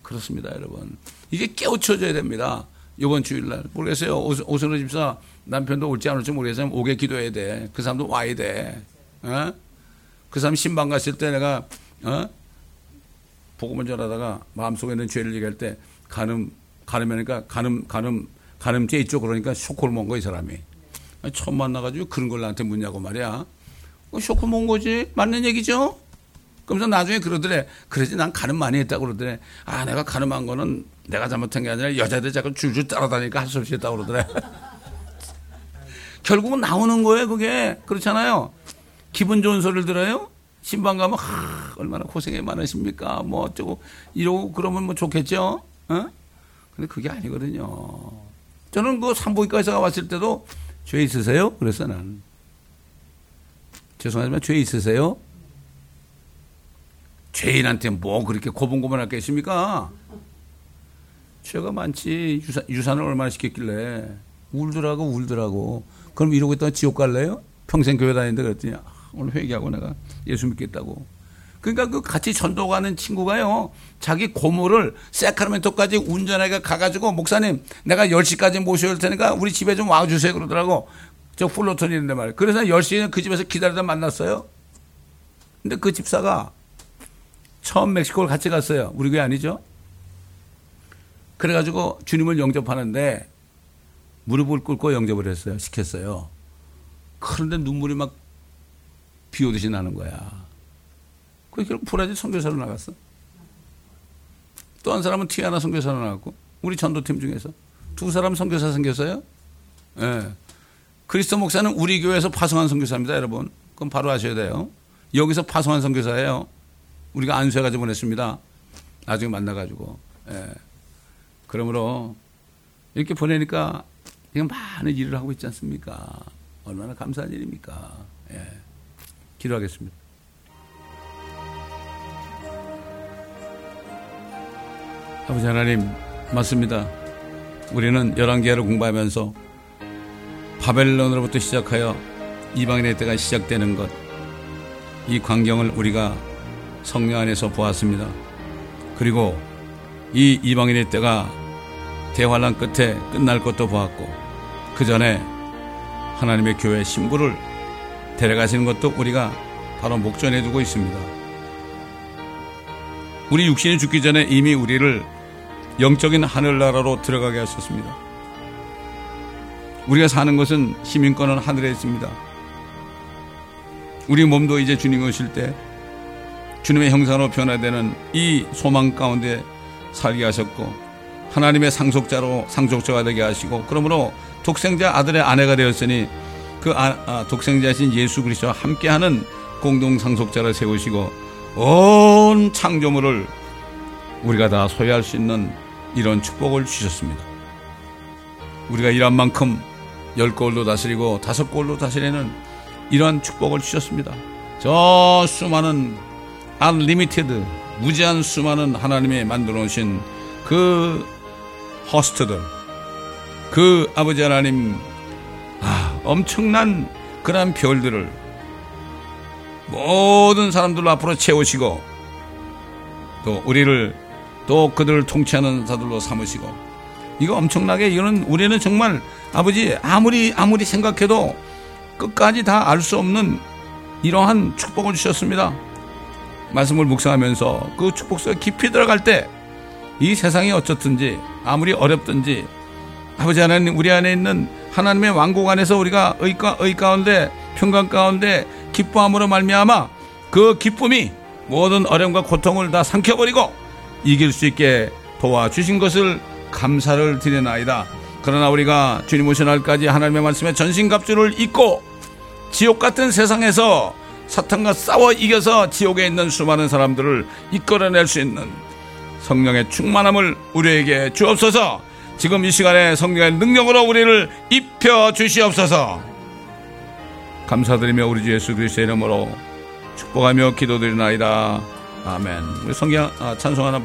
Speaker 1: 그렇습니다, 여러분. 이게 깨우쳐져야 됩니다. 이번 주일날. 모르겠어요. 오선호 집사 남편도 올지 안 올지 모르겠어요. 오게 기도해야 돼. 그 사람도 와야 돼. 어? 그 사람 신방 갔을 때 내가, 어? 복음을 전하다가 마음속에 있는 죄를 얘기할 때 가늠, 가늠하니까 가늠, 가늠, 가늠죄 있죠. 그러니까 쇼크를 먹은 거이 사람이. 처음 만나가지고 그런 걸 나한테 묻냐고 말이야. 어, 쇼크 먹은 거지. 맞는 얘기죠? 그러면서 나중에 그러더래. 그러지 난 가늠 많이 했다고 그러더래. 아, 내가 가늠한 거는 내가 잘못한 게 아니라 여자들 자꾸 줄줄 따라다니까 할 수 없이 했다고 그러더래. 결국은 나오는 거예요, 그게. 그렇잖아요. 기분 좋은 소리를 들어요? 신방 가면, 하, 얼마나 고생이 많으십니까? 뭐 어쩌고, 이러고 그러면 뭐 좋겠죠? 어? 근데 그게 아니거든요. 저는 그 산부인과 의사가 왔을 때도 죄 있으세요? 그래서 난. 죄송하지만 죄 있으세요? 죄인한테 뭐 그렇게 고분고분할 게 있습니까? 죄가 많지. 유산, 유산을 얼마나 시켰길래. 울더라고, 울더라고. 그럼 이러고 있다가 지옥 갈래요? 평생 교회 다니는데 그랬더니, 아, 오늘 회개하고 내가 예수 믿겠다고. 그러니까 그 같이 전도 가는 친구가요. 자기 고모를 세카르멘토까지 운전하게 가가지고 목사님 내가 10시까지 모셔야 할 테니까 우리 집에 좀 와주세요 그러더라고. 저 플로톤인데 말이에요. 그래서 10시에 그 집에서 기다리다 만났어요. 근데 그 집사가 처음 멕시코를 같이 갔어요. 우리 교회 아니죠? 그래가지고 주님을 영접하는데 무릎을 꿇고 영접을 했어요. 시켰어요. 그런데 눈물이 막 비 오듯이 나는 거야. 그 결국 브라질 선교사로 나갔어. 또 한 사람은 티아나 선교사로 나갔고 우리 전도팀 중에서 두 사람 선교사 생겼어요. 예. 네. 그리스도 목사는 우리 교회에서 파송한 선교사입니다, 여러분. 그럼 바로 아셔야 돼요. 여기서 파송한 선교사예요. 우리가 안수해 가지고 보냈습니다. 나중에 만나가지고. 예. 그러므로 이렇게 보내니까 이건 많은 일을 하고 있지 않습니까? 얼마나 감사한 일입니까? 예. 기도하겠습니다. 아버지 하나님 맞습니다. 우리는 열왕기를 공부하면서 바벨론으로부터 시작하여 이방인의 때가 시작되는 것, 이 광경을 우리가 성령 안에서 보았습니다. 그리고 이 이방인의 때가 대환란 끝에 끝날 것도 보았고, 그 전에 하나님의 교회 신부를 데려가시는 것도 우리가 바로 목전에 두고 있습니다. 우리 육신이 죽기 전에 이미 우리를 영적인 하늘나라로 들어가게 하셨습니다. 우리가 사는 것은 시민권은 하늘에 있습니다. 우리 몸도 이제 주님 오실 때 주님의 형상으로 변화되는 이 소망 가운데 살게 하셨고 하나님의 상속자로 상속자가 되게 하시고 그러므로 독생자 아들의 아내가 되었으니 그 아, 아, 독생자신 예수 그리스도와 함께하는 공동 상속자를 세우시고 온 창조물을 우리가 다 소유할 수 있는 이런 축복을 주셨습니다. 우리가 일한 만큼 열 골로 다스리고 다섯 골로 다스리는 이러한 축복을 주셨습니다. 저 수많은 unlimited 무제한 수많은 하나님의 만들어 놓으신 그 호스트들 그 아버지 하나님 아, 엄청난 그러한 별들을 모든 사람들 앞으로 채우시고 또 우리를 또 그들을 통치하는 자들로 삼으시고 이거 엄청나게 이거는 우리는 정말 아버지 아무리 아무리 생각해도 끝까지 다 알 수 없는 이러한 축복을 주셨습니다. 말씀을 묵상하면서 그 축복 속에 깊이 들어갈 때 이 세상이 어쩌든지 아무리 어렵든지 아버지 하나님 우리 안에 있는 하나님의 왕국 안에서 우리가 의, 가, 의 가운데 평강 가운데 기뻐함으로 말미암아 그 기쁨이 모든 어려움과 고통을 다 삼켜버리고 이길 수 있게 도와주신 것을 감사를 드리나이다. 그러나 우리가 주님 오신 날까지 하나님의 말씀에 전신갑주를 입고 지옥 같은 세상에서 사탄과 싸워 이겨서 지옥에 있는 수많은 사람들을 이끌어낼 수 있는 성령의 충만함을 우리에게 주옵소서. 지금 이 시간에 성령의 능력으로 우리를 입혀 주시옵소서. 감사드리며 우리 주 예수 그리스도의 이름으로 축복하며 기도드리나이다. 아멘. 우리 성경 아, 찬송 하나 불